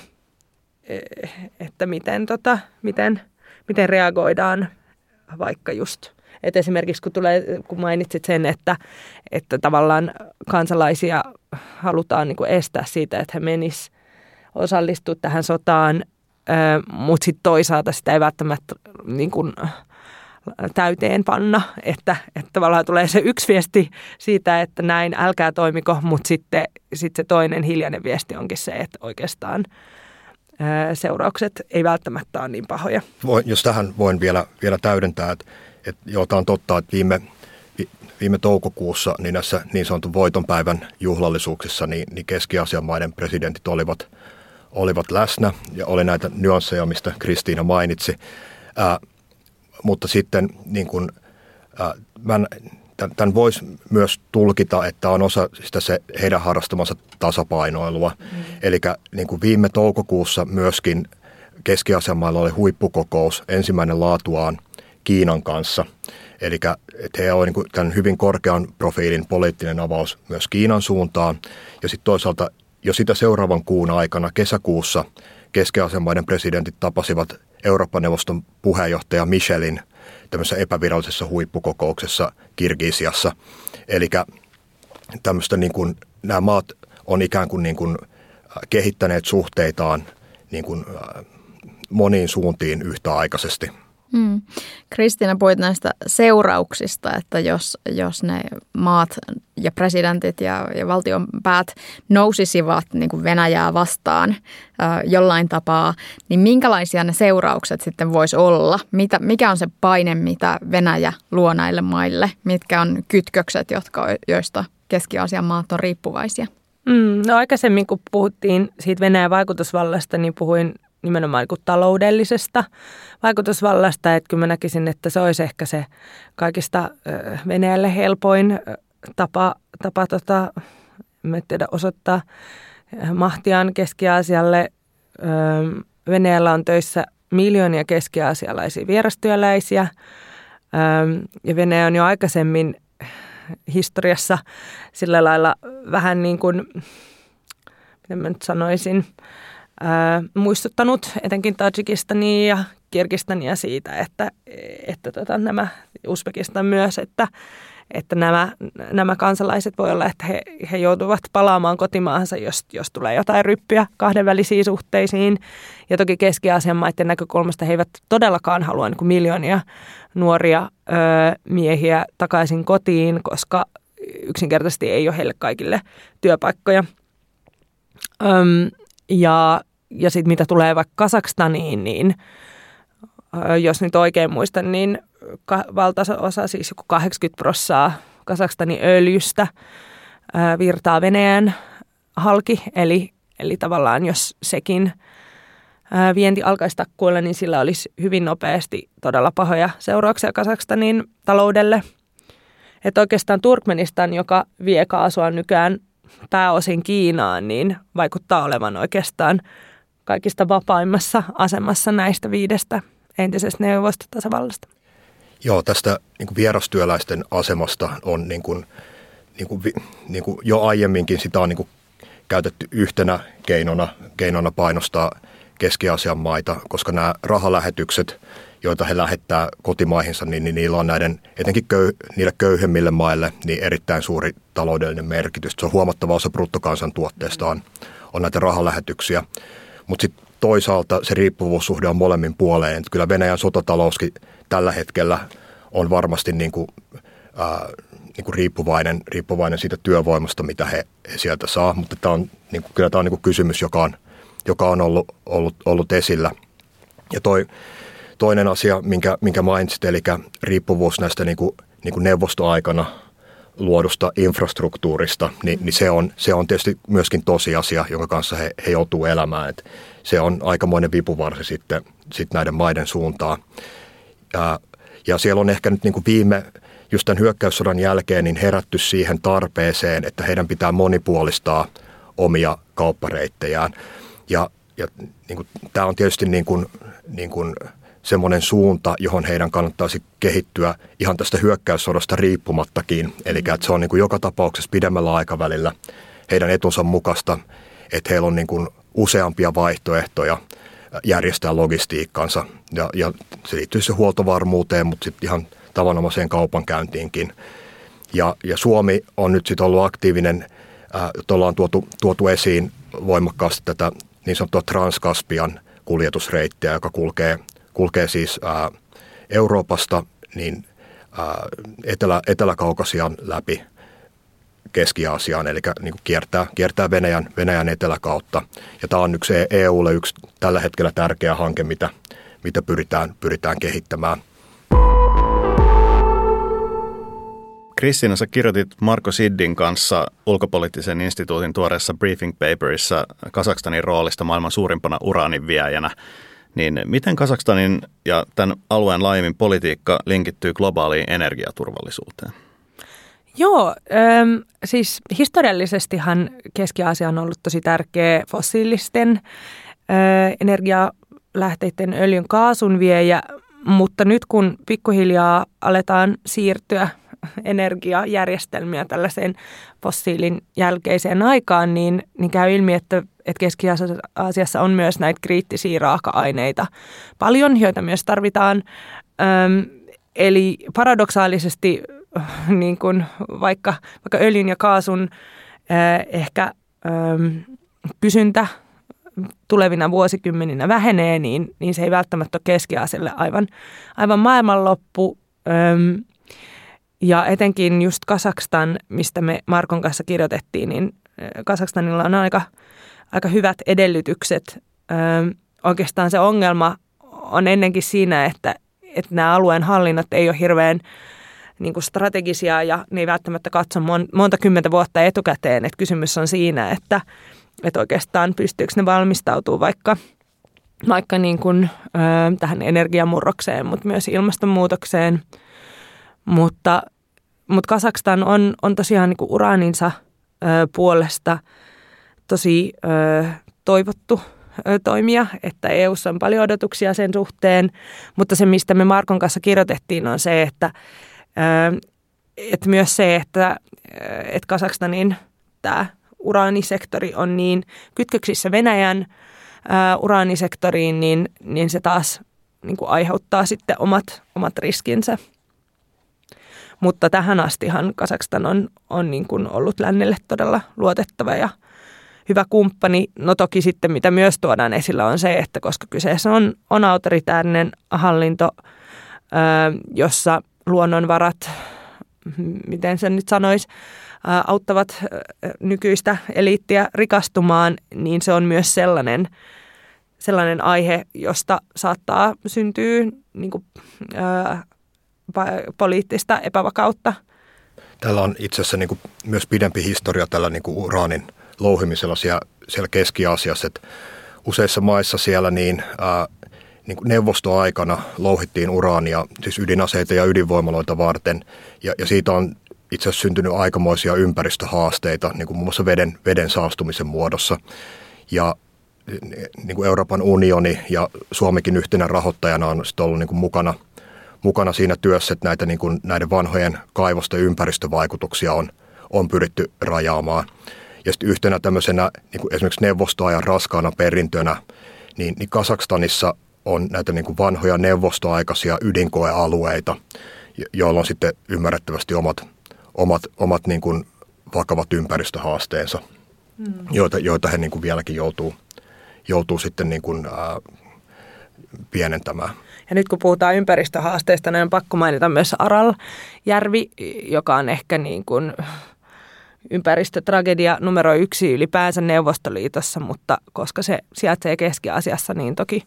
että miten, tota, miten, miten reagoidaan vaikka just – että esimerkiksi kun, tulee, kun mainitsit sen, että, että tavallaan kansalaisia halutaan niin kuin estää siitä, että he menis osallistua tähän sotaan, mutta sitten toisaalta sitä ei välttämättä niin kuin, täyteen panna, että, että tavallaan tulee se yksi viesti siitä, että näin, älkää toimiko, mutta sitten sit se toinen hiljainen viesti onkin se, että oikeastaan seuraukset ei välttämättä ole niin pahoja. Voin, jos tähän voin vielä, vielä täydentää, että et, jota on totta, että viime, viime toukokuussa niin näissä niin sanotun voitonpäivän juhlallisuuksissa niin, niin Keski-Aasian maiden presidentit olivat, olivat läsnä ja oli näitä nyansseja, mistä Kristiina mainitsi. Ää, mutta sitten niin kun, ää, mä, tämän voisi myös tulkita, että on osa sitä se heidän harrastamansa tasapainoilua. Mm. Eli niin kuin viime toukokuussa myöskin keski oli huippukokous, ensimmäinen laatuaan – Kiinan kanssa. Eli että he on niin tämän hyvin korkean profiilin poliittinen avaus myös Kiinan suuntaan. Ja sitten toisaalta jo sitä seuraavan kuun aikana kesäkuussa keski presidentit tapasivat Euroopan neuvoston puheenjohtaja Michelin tämmöisessä epävirallisessa huippukokouksessa Kirgisiassa. Eli tämmöistä niin kuin, nämä maat on ikään kuin, niin kuin kehittäneet suhteitaan niin kuin moniin suuntiin yhtäaikaisesti. Mm. Kristiina puhuit näistä seurauksista, että jos, jos ne maat ja presidentit ja, ja valtionpäät nousisivat niin kuin Venäjää vastaan äh, jollain tapaa, niin minkälaisia ne seuraukset sitten voisi olla? Mitä, mikä on se paine, mitä Venäjä luo näille maille? Mitkä on kytkökset, jotka, joista Keski-Aasian maat on riippuvaisia? Mm, no aikaisemmin, kun puhuttiin siitä Venäjän vaikutusvallasta, niin puhuin nimenomaan niin taloudellisesta vaikutusvallasta. Että kyllä mä näkisin, että se olisi ehkä se kaikista Venäjälle helpoin tapa, tapa tota, tiedä, osoittaa mahtiaan Keski-Aasialle. Venäjällä on töissä miljoonia keski-aasialaisia vierastyöläisiä. Ja Venäjä on jo aikaisemmin historiassa sillä lailla vähän niin kuin, miten mä nyt sanoisin, muistuttanut etenkin Tajikistania ja Kirgistania siitä, että, että tota, nämä Uzbekistan myös, että, että nämä, nämä kansalaiset voi olla, että he, he joutuvat palaamaan kotimaahansa, jos, jos tulee jotain ryppyjä kahdenvälisiin suhteisiin. Ja toki Keski-Aasian maiden näkökulmasta he eivät todellakaan halua niin kuin miljoonia nuoria ö, miehiä takaisin kotiin, koska yksinkertaisesti ei ole heille kaikille työpaikkoja. Öm, ja ja sitten mitä tulee vaikka Kasakstaniin, niin jos nyt oikein muistan, niin valtaosa, siis joku 80 prossaa Kasakstanin öljystä virtaa Venäjän halki. Eli, eli tavallaan jos sekin vienti alkaisi takkuilla, niin sillä olisi hyvin nopeasti todella pahoja seurauksia Kasakstanin taloudelle. Että oikeastaan Turkmenistan, joka vie kaasua nykyään pääosin Kiinaan, niin vaikuttaa olevan oikeastaan kaikista vapaimmassa asemassa näistä viidestä entisestä neuvostotasavallasta. Joo, tästä niin kuin vierastyöläisten asemasta on niin kuin, niin kuin, niin kuin jo aiemminkin sitä on niin kuin käytetty yhtenä keinona, keinona painostaa Keski-Aasian maita, koska nämä rahalähetykset, joita he lähettää kotimaihinsa, niin, niin niillä on näiden, etenkin köy, niille köyhemmille maille, niin erittäin suuri taloudellinen merkitys. Se on huomattava osa bruttokansantuotteesta on, on näitä rahalähetyksiä. Mutta sitten toisaalta se riippuvuussuhde on molemmin puoleen. Et kyllä Venäjän sotatalouskin tällä hetkellä on varmasti niin kuin, ää, niin kuin riippuvainen, riippuvainen siitä työvoimasta, mitä he, he sieltä saa. Mutta tämä on, niin kuin, kyllä tämä on niin kuin kysymys, joka on, joka on ollut, ollut, ollut esillä. Ja toi, toinen asia, minkä, minkä mainitsit, eli riippuvuus näistä niin kuin, niin kuin neuvostoaikana luodusta infrastruktuurista, niin, niin se, on, se on tietysti myöskin tosiasia, jonka kanssa he, he joutuu elämään. Et se on aikamoinen vipuvarsi sitten, sitten näiden maiden suuntaan. Ja, ja siellä on ehkä nyt niin kuin viime, just tämän hyökkäyssodan jälkeen, niin herätty siihen tarpeeseen, että heidän pitää monipuolistaa omia kauppareittejään. Ja, ja niin kuin, tämä on tietysti niin kuin, niin kuin semmoinen suunta, johon heidän kannattaisi kehittyä ihan tästä hyökkäyssodasta riippumattakin. Eli että se on niin kuin joka tapauksessa pidemmällä aikavälillä heidän etunsa mukaista, että heillä on niin kuin useampia vaihtoehtoja järjestää logistiikkansa. Ja, ja se liittyy se huoltovarmuuteen, mutta sitten ihan tavanomaiseen kaupankäyntiinkin. Ja, ja Suomi on nyt sitten ollut aktiivinen, äh, ollaan tuotu, tuotu esiin voimakkaasti tätä niin sanottua Transkaspian kuljetusreittiä, joka kulkee kulkee siis ää, Euroopasta niin ää, Etelä, Etelä-Kaukasian läpi Keski-Aasiaan, eli niin kiertää, kiertää Venäjän, Venäjän eteläkautta. Ja tämä on yksi EUlle yksi tällä hetkellä tärkeä hanke, mitä, mitä pyritään, pyritään kehittämään. Kristiina, sä kirjoitit Marko Siddin kanssa ulkopoliittisen instituutin tuoreessa briefing paperissa Kasakstanin roolista maailman suurimpana uraanin viejänä. Niin miten Kasakstanin ja tämän alueen laajemmin politiikka linkittyy globaaliin energiaturvallisuuteen? Joo, ähm, siis historiallisestihan Keski-Aasia on ollut tosi tärkeä fossiilisten äh, energialähteiden öljyn kaasun viejä, mutta nyt kun pikkuhiljaa aletaan siirtyä energiajärjestelmiä tällaiseen fossiilin jälkeiseen aikaan, niin, niin käy ilmi, että, että Keski-Aasiassa on myös näitä kriittisiä raaka-aineita paljon, joita myös tarvitaan. Öm, eli paradoksaalisesti niin kuin vaikka, vaikka öljyn ja kaasun äh, ehkä öm, kysyntä tulevina vuosikymmeninä vähenee, niin, niin se ei välttämättä ole keski aivan, aivan maailmanloppu. Öm, ja etenkin just Kasakstan, mistä me Markon kanssa kirjoitettiin, niin Kasakstanilla on aika, aika hyvät edellytykset. Ö, oikeastaan se ongelma on ennenkin siinä, että, että nämä alueen hallinnat ei ole hirveän niin kuin strategisia ja ne ei välttämättä katso monta kymmentä vuotta etukäteen. Että kysymys on siinä, että, että oikeastaan pystyykö ne valmistautuu vaikka, vaikka niin kuin, ö, tähän energiamurrokseen, mutta myös ilmastonmuutokseen. Mutta mut Kasakstan on, on tosiaan niin uraaninsa ö, puolesta tosi ö, toivottu ö, toimija, että EU:ssa on paljon odotuksia sen suhteen, mutta se, mistä me Markon kanssa kirjoitettiin, on se, että, että myös se, että, että Kasakstanin tämä uraanisektori on niin kytköksissä Venäjän uraanisektoriin, niin, niin se taas niin kuin aiheuttaa sitten omat, omat riskinsä. Mutta tähän astihan Kasakstan on, on niin kuin ollut lännelle todella luotettava ja hyvä kumppani. No toki sitten mitä myös tuodaan esillä on se, että koska kyseessä on, on autoritäärinen hallinto, jossa luonnonvarat, miten sen nyt sanoisi, auttavat nykyistä eliittiä rikastumaan, niin se on myös sellainen, sellainen aihe, josta saattaa syntyä niin kuin, poliittista epävakautta. Tällä on itse asiassa niin kuin myös pidempi historia tällä niin kuin uraanin louhimisella siellä, siellä Keski-Aasiassa. Että useissa maissa siellä niin, ää, niin kuin neuvostoaikana louhittiin uraania, siis ydinaseita ja ydinvoimaloita varten. Ja, ja siitä on itse asiassa syntynyt aikamoisia ympäristöhaasteita, niin kuin muun muassa veden, veden saastumisen muodossa. Ja niin kuin Euroopan unioni ja Suomikin yhtenä rahoittajana on ollut niin kuin mukana, mukana siinä työssä, että näitä, niin kuin, näiden vanhojen kaivosten ympäristövaikutuksia on, on pyritty rajaamaan. Ja sitten yhtenä tämmöisenä niin kuin esimerkiksi neuvostoajan raskaana perintönä, niin, niin Kasakstanissa on näitä niin kuin vanhoja neuvostoaikaisia ydinkoealueita, joilla on sitten ymmärrettävästi omat omat, omat niin kuin vakavat ympäristöhaasteensa, mm. joita, joita he niin kuin vieläkin joutuu, joutuu sitten niin kuin, ää, pienentämään. Ja nyt kun puhutaan ympäristöhaasteista, niin on pakko mainita myös Aral-järvi, joka on ehkä niin kuin ympäristötragedia numero yksi ylipäänsä Neuvostoliitossa, mutta koska se sijaitsee Keski-Asiassa, niin toki,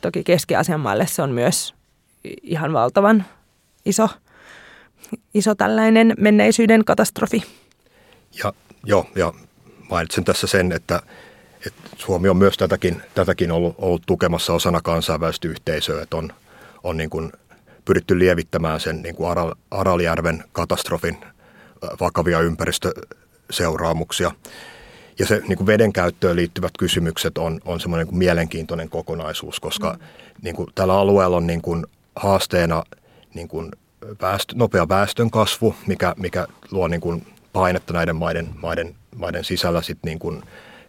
toki Keski-Asian maille se on myös ihan valtavan iso – iso tällainen menneisyyden katastrofi. Ja, joo, ja mainitsen tässä sen, että, että Suomi on myös tätäkin, tätäkin ollut, ollut tukemassa osana kansainvälistä yhteisöä, että on, on niin kuin pyritty lievittämään sen niin kuin Aral, Araljärven katastrofin vakavia ympäristöseuraamuksia. Ja se niin kuin veden käyttöön liittyvät kysymykset on, on semmoinen niin mielenkiintoinen kokonaisuus, koska mm. niin kuin tällä alueella on niin kuin haasteena niin kuin väestö, nopea väestön kasvu, mikä, mikä luo niin kuin painetta näiden maiden, maiden, maiden sisällä. Sit niin kuin,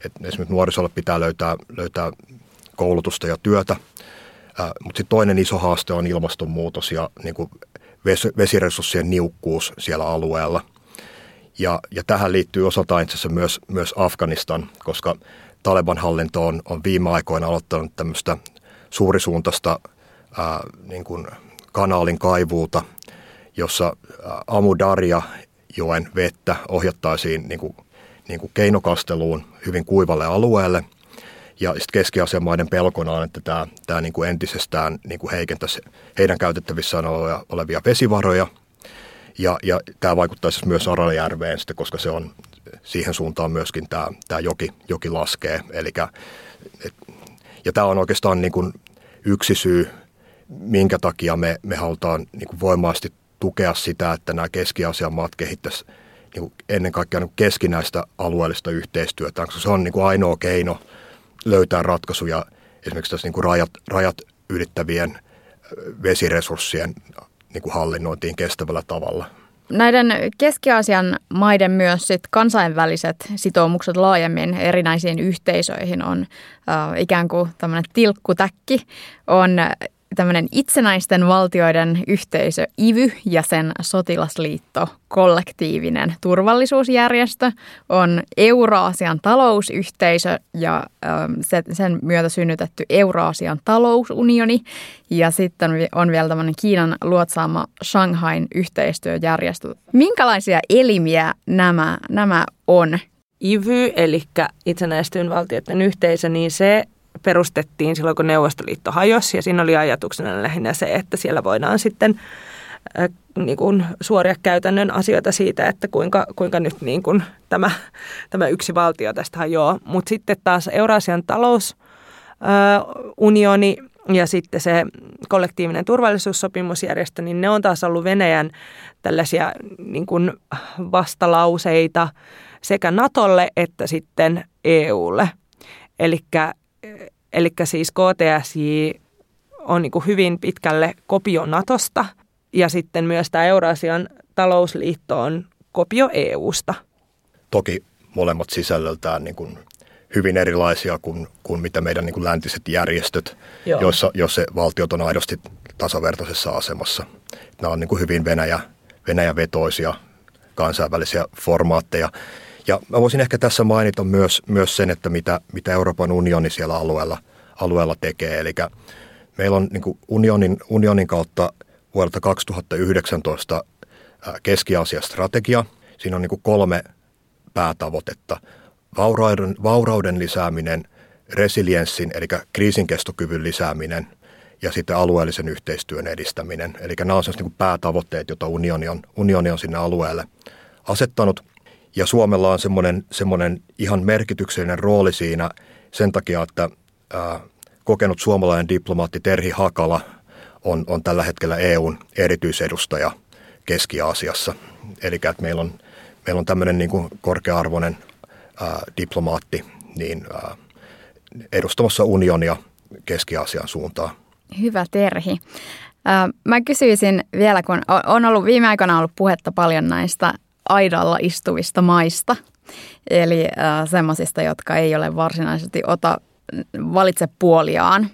että esimerkiksi nuorisolle pitää löytää, löytää koulutusta ja työtä. Mutta sitten toinen iso haaste on ilmastonmuutos ja niin kuin vesiresurssien niukkuus siellä alueella. Ja, ja tähän liittyy osaltaan itse asiassa myös, myös Afganistan, koska Taleban hallinto on, on viime aikoina aloittanut tämmöistä suurisuuntaista ää, niin kuin kanaalin kaivuuta – jossa Amu Darja joen vettä ohjattaisiin niin kuin, niin kuin keinokasteluun hyvin kuivalle alueelle. Ja sitten keski maiden pelkona on, että tämä, tämä niin kuin entisestään niin kuin heikentäisi heidän käytettävissään olevia vesivaroja. Ja, ja tämä vaikuttaisi myös Araljärveen, sitten, koska se on siihen suuntaan myöskin tämä, tämä joki, joki laskee. Elikkä, et, ja tämä on oikeastaan niin kuin yksi syy, minkä takia me, me halutaan niin kuin voimaasti tukea sitä, että nämä Keski-Aasian maat kehittäisivät niin ennen kaikkea niin keskinäistä alueellista yhteistyötä, koska se on niin kuin ainoa keino löytää ratkaisuja esimerkiksi tässä niin kuin rajat, rajat ylittävien vesiresurssien niin kuin hallinnointiin kestävällä tavalla. Näiden Keski-Aasian maiden myös sit kansainväliset sitoumukset laajemmin erinäisiin yhteisöihin on äh, ikään kuin tämmöinen tilkkutäkki, on tämmöinen itsenäisten valtioiden yhteisö IVY ja sen sotilasliitto kollektiivinen turvallisuusjärjestö on Euraasian talousyhteisö ja sen myötä synnytetty Euraasian talousunioni ja sitten on vielä tämmöinen Kiinan luotsaama Shanghain yhteistyöjärjestö. Minkälaisia elimiä nämä, nämä on? IVY, eli itsenäisten valtioiden yhteisö, niin se perustettiin silloin, kun Neuvostoliitto hajosi ja siinä oli ajatuksena lähinnä se, että siellä voidaan sitten äh, niin kuin suoria käytännön asioita siitä, että kuinka, kuinka nyt niin kuin tämä, tämä yksi valtio tästä hajoaa. Mutta sitten taas Eurasian talousunioni ja sitten se kollektiivinen turvallisuussopimusjärjestö, niin ne on taas ollut Venäjän tällaisia niin kuin vastalauseita sekä Natolle että sitten EUlle. Eli siis KTSJ on niin hyvin pitkälle kopio Natosta ja sitten myös tämä Eurasian talousliitto on kopio EUsta. Toki molemmat sisällöltään niin kuin hyvin erilaisia kuin, kuin mitä meidän niin kuin läntiset järjestöt, Joo. joissa, joissa valtiot on aidosti tasavertaisessa asemassa. Nämä on niin kuin hyvin Venäjä, Venäjä-vetoisia kansainvälisiä formaatteja. Ja mä voisin ehkä tässä mainita myös, myös sen, että mitä, mitä Euroopan unioni siellä alueella, alueella tekee. Eli meillä on niin unionin, unionin kautta vuodelta 2019 Keski-Aasian strategia. Siinä on niin kolme päätavoitetta. Vaurauden, vaurauden lisääminen, resilienssin eli kriisinkestokyvyn lisääminen ja sitten alueellisen yhteistyön edistäminen. Eli nämä on niin päätavoitteet, joita unioni on, unioni on sinne alueelle asettanut. Ja Suomella on semmoinen, semmoinen ihan merkityksellinen rooli siinä sen takia, että ää, kokenut suomalainen diplomaatti Terhi Hakala on, on tällä hetkellä EUn erityisedustaja Keski-Aasiassa. Eli että meillä on, meillä on tämmöinen niin kuin korkea-arvoinen ää, diplomaatti niin ää, edustamassa unionia Keski-Aasian suuntaan. Hyvä Terhi. Mä kysyisin vielä, kun on ollut viime aikoina ollut puhetta paljon näistä aidalla istuvista maista, eli semmoisista, jotka ei ole varsinaisesti ota, valitse puoliaan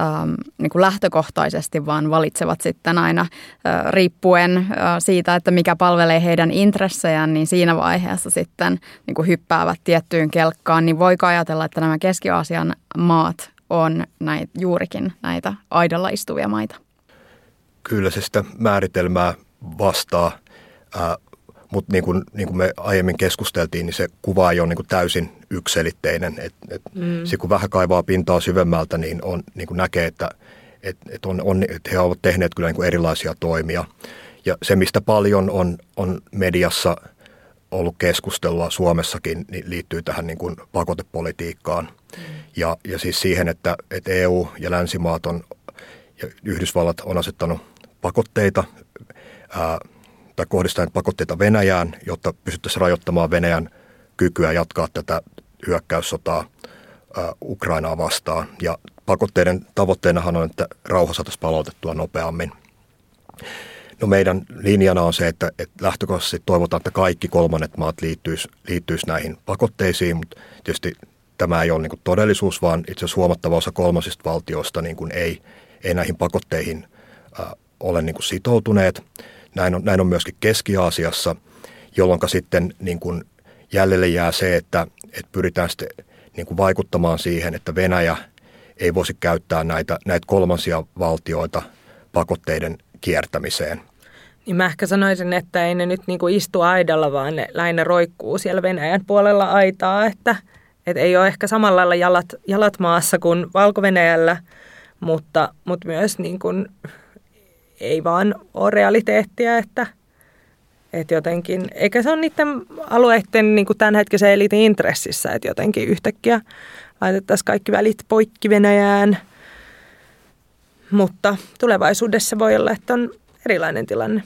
ähm, niin kuin lähtökohtaisesti, vaan valitsevat sitten aina äh, riippuen äh, siitä, että mikä palvelee heidän intressejään, niin siinä vaiheessa sitten niin kuin hyppäävät tiettyyn kelkkaan. Niin voiko ajatella, että nämä Keski-Aasian maat on näitä, juurikin näitä aidalla istuvia maita? Kyllä se sitä määritelmää vastaa. Äh, mutta niin kuin, niin kuin me aiemmin keskusteltiin, niin se kuva ei ole niin kuin täysin ykselitteinen. Et, et mm. Se kun vähän kaivaa pintaa syvemmältä, niin, on, niin kuin näkee, että et, et on, on, et he ovat tehneet kyllä niin kuin erilaisia toimia. Ja se, mistä paljon on, on mediassa ollut keskustelua Suomessakin, niin liittyy tähän niin kuin pakotepolitiikkaan. Mm. Ja, ja siis siihen, että, että EU ja länsimaat on, ja Yhdysvallat on asettanut pakotteita ää, tai kohdistaen pakotteita Venäjään, jotta pystyttäisiin rajoittamaan Venäjän kykyä jatkaa tätä hyökkäyssotaa Ukrainaa vastaan. Ja pakotteiden tavoitteenahan on, että rauha saataisiin palautettua nopeammin. No meidän linjana on se, että, että lähtökohtaisesti toivotaan, että kaikki kolmannet maat liittyisi, liittyisi näihin pakotteisiin, mutta tietysti tämä ei ole niin todellisuus, vaan itse asiassa huomattava osa kolmasista valtioista niin ei, ei näihin pakotteihin ole niin sitoutuneet. Näin on, näin on myöskin Keski-Aasiassa, jolloin sitten niin kuin jäljelle jää se, että, että pyritään sitten niin kuin vaikuttamaan siihen, että Venäjä ei voisi käyttää näitä, näitä kolmansia valtioita pakotteiden kiertämiseen. Niin mä ehkä sanoisin, että ei ne nyt niin kuin istu aidalla, vaan ne lähinnä roikkuu siellä Venäjän puolella aitaa, että, että ei ole ehkä samalla lailla jalat, jalat maassa kuin valko mutta, mutta myös niin kuin ei vaan ole realiteettia, että, että jotenkin, eikä se ole niiden alueiden niin kuin tämänhetkisen elitin intressissä, että jotenkin yhtäkkiä laitettaisiin kaikki välit poikki Venäjään. Mutta tulevaisuudessa voi olla, että on erilainen tilanne.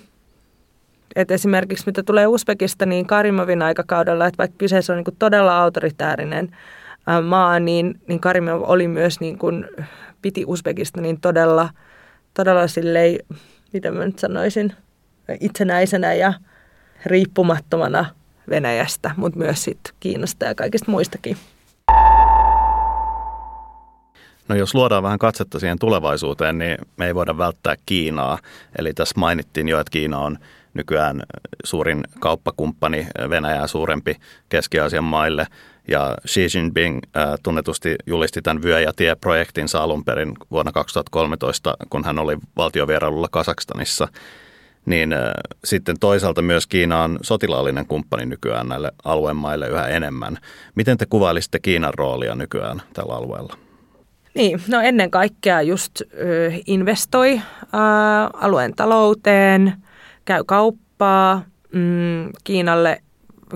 Et esimerkiksi mitä tulee Uzbekistaniin Karimovin aikakaudella, että vaikka kyseessä on niin todella autoritäärinen maa, niin, niin Karimov oli myös niin kuin, piti Uzbekistanin todella – todella silleen, mitä mä nyt sanoisin, itsenäisenä ja riippumattomana Venäjästä, mutta myös sit Kiinasta ja kaikista muistakin. No jos luodaan vähän katsetta siihen tulevaisuuteen, niin me ei voida välttää Kiinaa. Eli tässä mainittiin jo, että Kiina on nykyään suurin kauppakumppani Venäjää suurempi Keski-Aasian maille – ja Xi Jinping äh, tunnetusti julisti tämän Vyö ja tie-projektinsa alun perin vuonna 2013, kun hän oli valtiovierailulla Kasakstanissa. Niin äh, sitten toisaalta myös Kiina on sotilaallinen kumppani nykyään näille alueen maille yhä enemmän. Miten te kuvailisitte Kiinan roolia nykyään tällä alueella? Niin, no ennen kaikkea just investoi alueen talouteen, käy kauppaa. Mm, Kiinalle,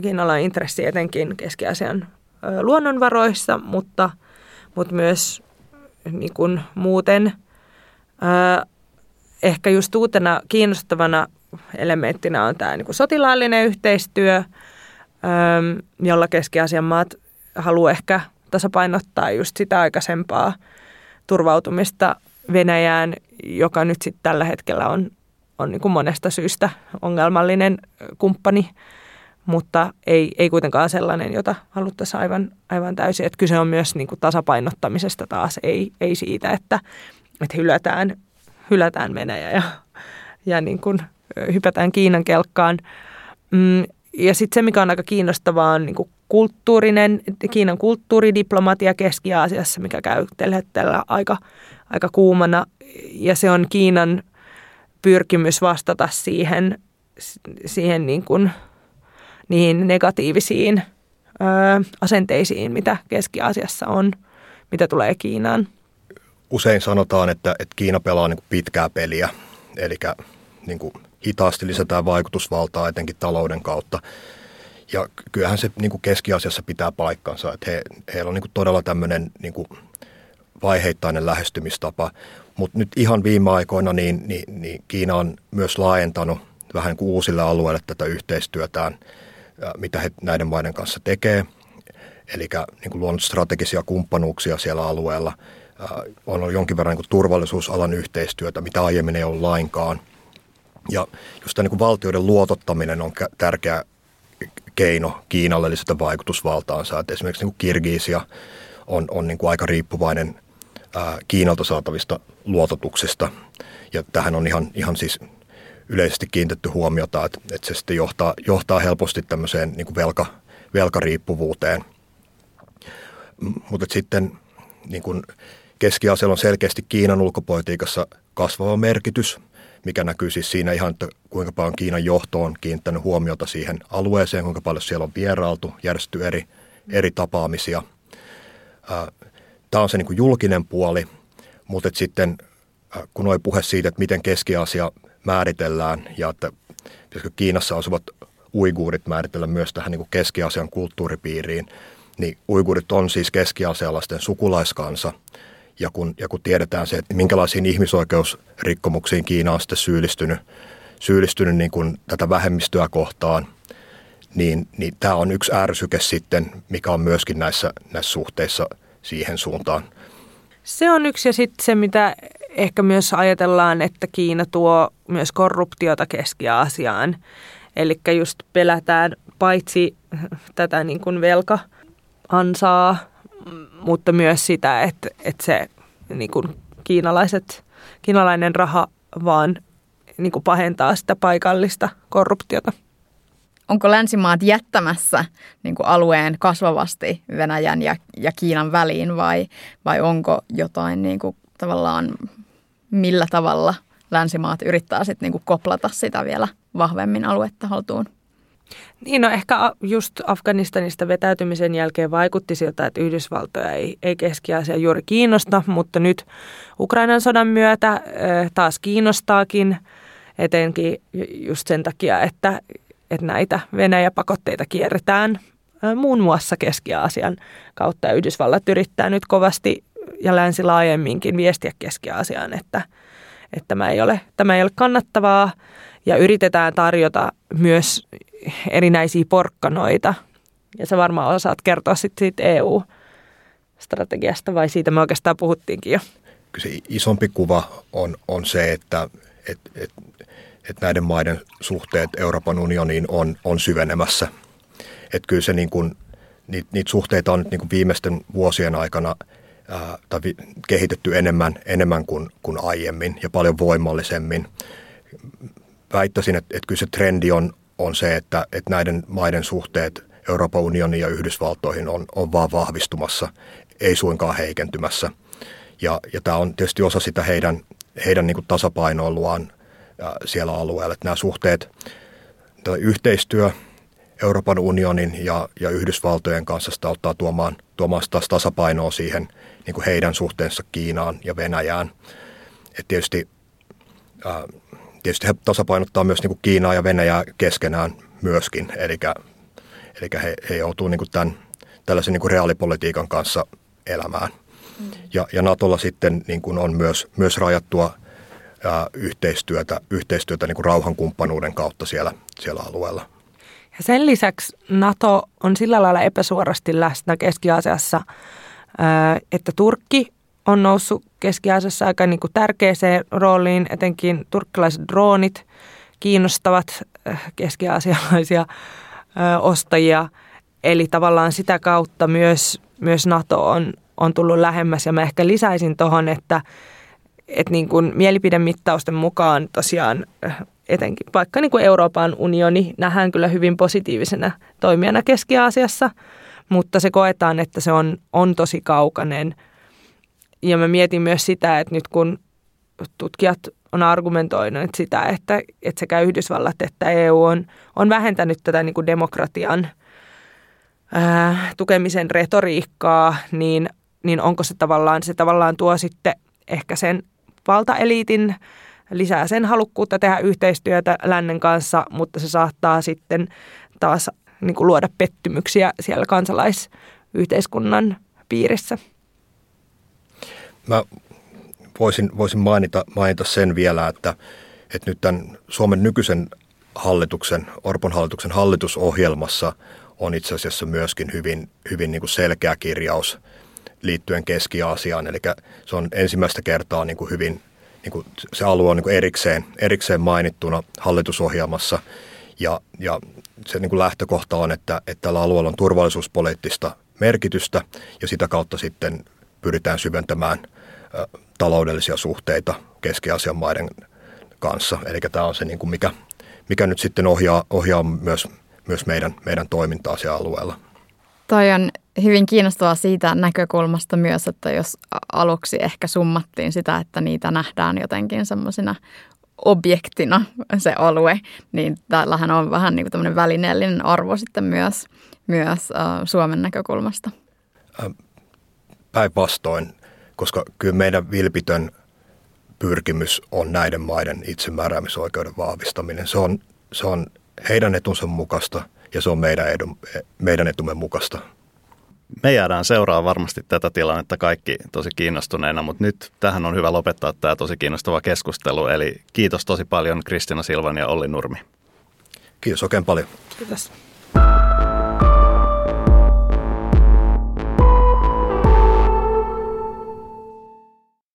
Kiinalla on intressi etenkin Keski-Asian luonnonvaroissa, mutta, mutta myös niin kuin muuten ehkä just uutena kiinnostavana elementtinä on tämä niin kuin sotilaallinen yhteistyö, jolla Keski-Aasian maat haluaa ehkä tasapainottaa just sitä aikaisempaa turvautumista Venäjään, joka nyt sitten tällä hetkellä on, on niin kuin monesta syystä ongelmallinen kumppani, mutta ei, ei kuitenkaan sellainen, jota haluttaisiin aivan, aivan täysin. Että kyse on myös niin kuin tasapainottamisesta taas, ei, ei siitä, että, että hylätään, hylätään Venäjä ja, ja niin kuin hypätään Kiinan kelkkaan. Mm, ja sitten se, mikä on aika kiinnostavaa, on niin kuin kulttuurinen, Kiinan kulttuuridiplomatia Keski-Aasiassa, mikä käy tällä aika, aika kuumana. Ja se on Kiinan pyrkimys vastata siihen, siihen niin kuin, niihin negatiivisiin ö, asenteisiin, mitä Keski-Aasiassa on, mitä tulee Kiinaan. Usein sanotaan, että, että Kiina pelaa niin kuin pitkää peliä, eli niin kuin hitaasti lisätään vaikutusvaltaa etenkin talouden kautta. Ja kyllähän se niin kuin keskiasiassa pitää paikkansa, että he, heillä on niin kuin todella tämmöinen niin kuin vaiheittainen lähestymistapa. Mutta nyt ihan viime aikoina niin, niin, niin Kiina on myös laajentanut vähän kuin uusille alueille tätä yhteistyötään, mitä he näiden maiden kanssa tekee. Eli niin kuin luonut strategisia kumppanuuksia siellä alueella. On ollut jonkin verran niin kuin turvallisuusalan yhteistyötä, mitä aiemmin ei ollut lainkaan – ja just tämä niin kuin valtioiden luotottaminen on tärkeä keino Kiinalle lisätä vaikutusvaltaansa. Että esimerkiksi niin kuin Kirgiisia on, on niin kuin aika riippuvainen Kiinalta saatavista luototuksista. Ja tähän on ihan, ihan siis yleisesti kiinnitetty huomiota, että, että se sitten johtaa, johtaa helposti tämmöiseen niin kuin velka, velkariippuvuuteen. Mutta sitten niin kuin keski on selkeästi Kiinan ulkopolitiikassa kasvava merkitys – mikä näkyy siis siinä ihan, että kuinka paljon Kiinan johto on kiinnittänyt huomiota siihen alueeseen, kuinka paljon siellä on vierailtu, järjestetty eri, eri tapaamisia. Tämä on se niin kuin julkinen puoli, mutta sitten kun oli puhe siitä, että miten Keski-Asia määritellään ja että Kiinassa asuvat uiguurit määritellä myös tähän niin Keski-Asian kulttuuripiiriin, niin uiguurit on siis keski-asialaisten sukulaiskansa – ja kun, ja kun tiedetään se, että minkälaisiin ihmisoikeusrikkomuksiin Kiina on sitten syyllistynyt, syyllistynyt niin kuin tätä vähemmistöä kohtaan, niin, niin tämä on yksi ärsyke sitten, mikä on myöskin näissä, näissä suhteissa siihen suuntaan. Se on yksi ja sitten se, mitä ehkä myös ajatellaan, että Kiina tuo myös korruptiota Keski-Aasiaan. Eli just pelätään paitsi tätä niin kuin velka-ansaa, mutta myös sitä, että, että se niin kuin kiinalaiset, kiinalainen raha vaan niin kuin pahentaa sitä paikallista korruptiota. Onko länsimaat jättämässä niin kuin alueen kasvavasti Venäjän ja, ja Kiinan väliin vai, vai onko jotain niin kuin, tavallaan millä tavalla länsimaat yrittää sitten niin kuin koplata sitä vielä vahvemmin aluetta haltuun? Niin, no ehkä just Afganistanista vetäytymisen jälkeen vaikutti siltä, että Yhdysvaltoja ei, ei keski juuri kiinnosta, mutta nyt Ukrainan sodan myötä taas kiinnostaakin, etenkin just sen takia, että, että näitä Venäjä-pakotteita kierretään muun muassa Keski-Aasian kautta. Ja Yhdysvallat yrittää nyt kovasti ja länsi laajemminkin viestiä Keski-Aasiaan, että, että tämä, ei ole, tämä ei ole kannattavaa ja yritetään tarjota myös erinäisiä porkkanoita. Ja sä varmaan osaat kertoa sitten siitä EU-strategiasta vai siitä me oikeastaan puhuttiinkin jo. Kyllä se isompi kuva on, on se, että et, et, et näiden maiden suhteet Euroopan unioniin on, on syvenemässä. Että kyllä se niin kuin, niitä, niitä suhteita on nyt niin kuin viimeisten vuosien aikana ää, tai kehitetty enemmän, enemmän kuin, kuin aiemmin ja paljon voimallisemmin. Väittäisin, että, että kyllä se trendi on, on se, että, että näiden maiden suhteet Euroopan unionin ja Yhdysvaltoihin on, on vaan vahvistumassa, ei suinkaan heikentymässä. Ja, ja tämä on tietysti osa sitä heidän, heidän niin tasapainoiluaan siellä alueella. Että nämä suhteet, yhteistyö Euroopan unionin ja, ja Yhdysvaltojen kanssa sitä auttaa tuomaan, tuomaan taas tasapainoa siihen niin kuin heidän suhteensa Kiinaan ja Venäjään. Et tietysti ää, tietysti he tasapainottaa myös niin kuin Kiinaa ja Venäjää keskenään myöskin, eli, eli he, he joutuu niin kuin tämän, tällaisen niin kuin reaalipolitiikan kanssa elämään. Mm. Ja, ja Natolla sitten niin kuin on myös, myös rajattua, ää, yhteistyötä, yhteistyötä niin kuin rauhankumppanuuden kautta siellä, siellä alueella. Ja sen lisäksi NATO on sillä lailla epäsuorasti läsnä Keski-Aasiassa, että Turkki on noussut Keski-Aasiassa aika niin kuin tärkeäseen rooliin, etenkin turkkilaiset droonit kiinnostavat keski-aasialaisia ostajia. Eli tavallaan sitä kautta myös, myös NATO on, on tullut lähemmäs ja mä ehkä lisäisin tuohon, että, että niin kuin mielipidemittausten mukaan tosiaan etenkin vaikka niin kuin Euroopan unioni nähdään kyllä hyvin positiivisena toimijana Keski-Aasiassa, mutta se koetaan, että se on, on tosi kaukainen. Ja mä mietin myös sitä, että nyt kun tutkijat on argumentoinut sitä, että, että sekä Yhdysvallat että EU on, on vähentänyt tätä niin kuin demokratian ää, tukemisen retoriikkaa, niin, niin onko se tavallaan, se tavallaan tuo sitten ehkä sen valtaeliitin lisää sen halukkuutta tehdä yhteistyötä lännen kanssa, mutta se saattaa sitten taas niin kuin luoda pettymyksiä siellä kansalaisyhteiskunnan piirissä. Mä voisin, voisin mainita, mainita sen vielä, että, että nyt tämän Suomen nykyisen hallituksen, Orpon hallituksen hallitusohjelmassa on itse asiassa myöskin hyvin, hyvin niin kuin selkeä kirjaus liittyen Keski-Aasiaan. Eli se on ensimmäistä kertaa niin kuin hyvin, niin kuin se alue on niin kuin erikseen, erikseen mainittuna hallitusohjelmassa. Ja, ja se niin kuin lähtökohta on, että, että tällä alueella on turvallisuuspoliittista merkitystä ja sitä kautta sitten pyritään syventämään taloudellisia suhteita Keski-Aasian maiden kanssa. Eli tämä on se, niin kuin mikä, mikä nyt sitten ohjaa, ohjaa myös, myös meidän, meidän toimintaa siellä alueella. Toi on hyvin kiinnostavaa siitä näkökulmasta myös, että jos aluksi ehkä summattiin sitä, että niitä nähdään jotenkin semmoisina objektina se alue, niin täällähän on vähän niin kuin välineellinen arvo sitten myös, myös Suomen näkökulmasta. Päinvastoin koska kyllä meidän vilpitön pyrkimys on näiden maiden itsemääräämisoikeuden vahvistaminen. Se on, se on heidän etunsa mukaista ja se on meidän, edun, meidän etumme mukaista. Me jäädään seuraamaan varmasti tätä tilannetta kaikki tosi kiinnostuneena, mutta nyt tähän on hyvä lopettaa tämä tosi kiinnostava keskustelu. Eli kiitos tosi paljon Kristina Silvan ja Olli Nurmi. Kiitos oikein paljon. Kiitos.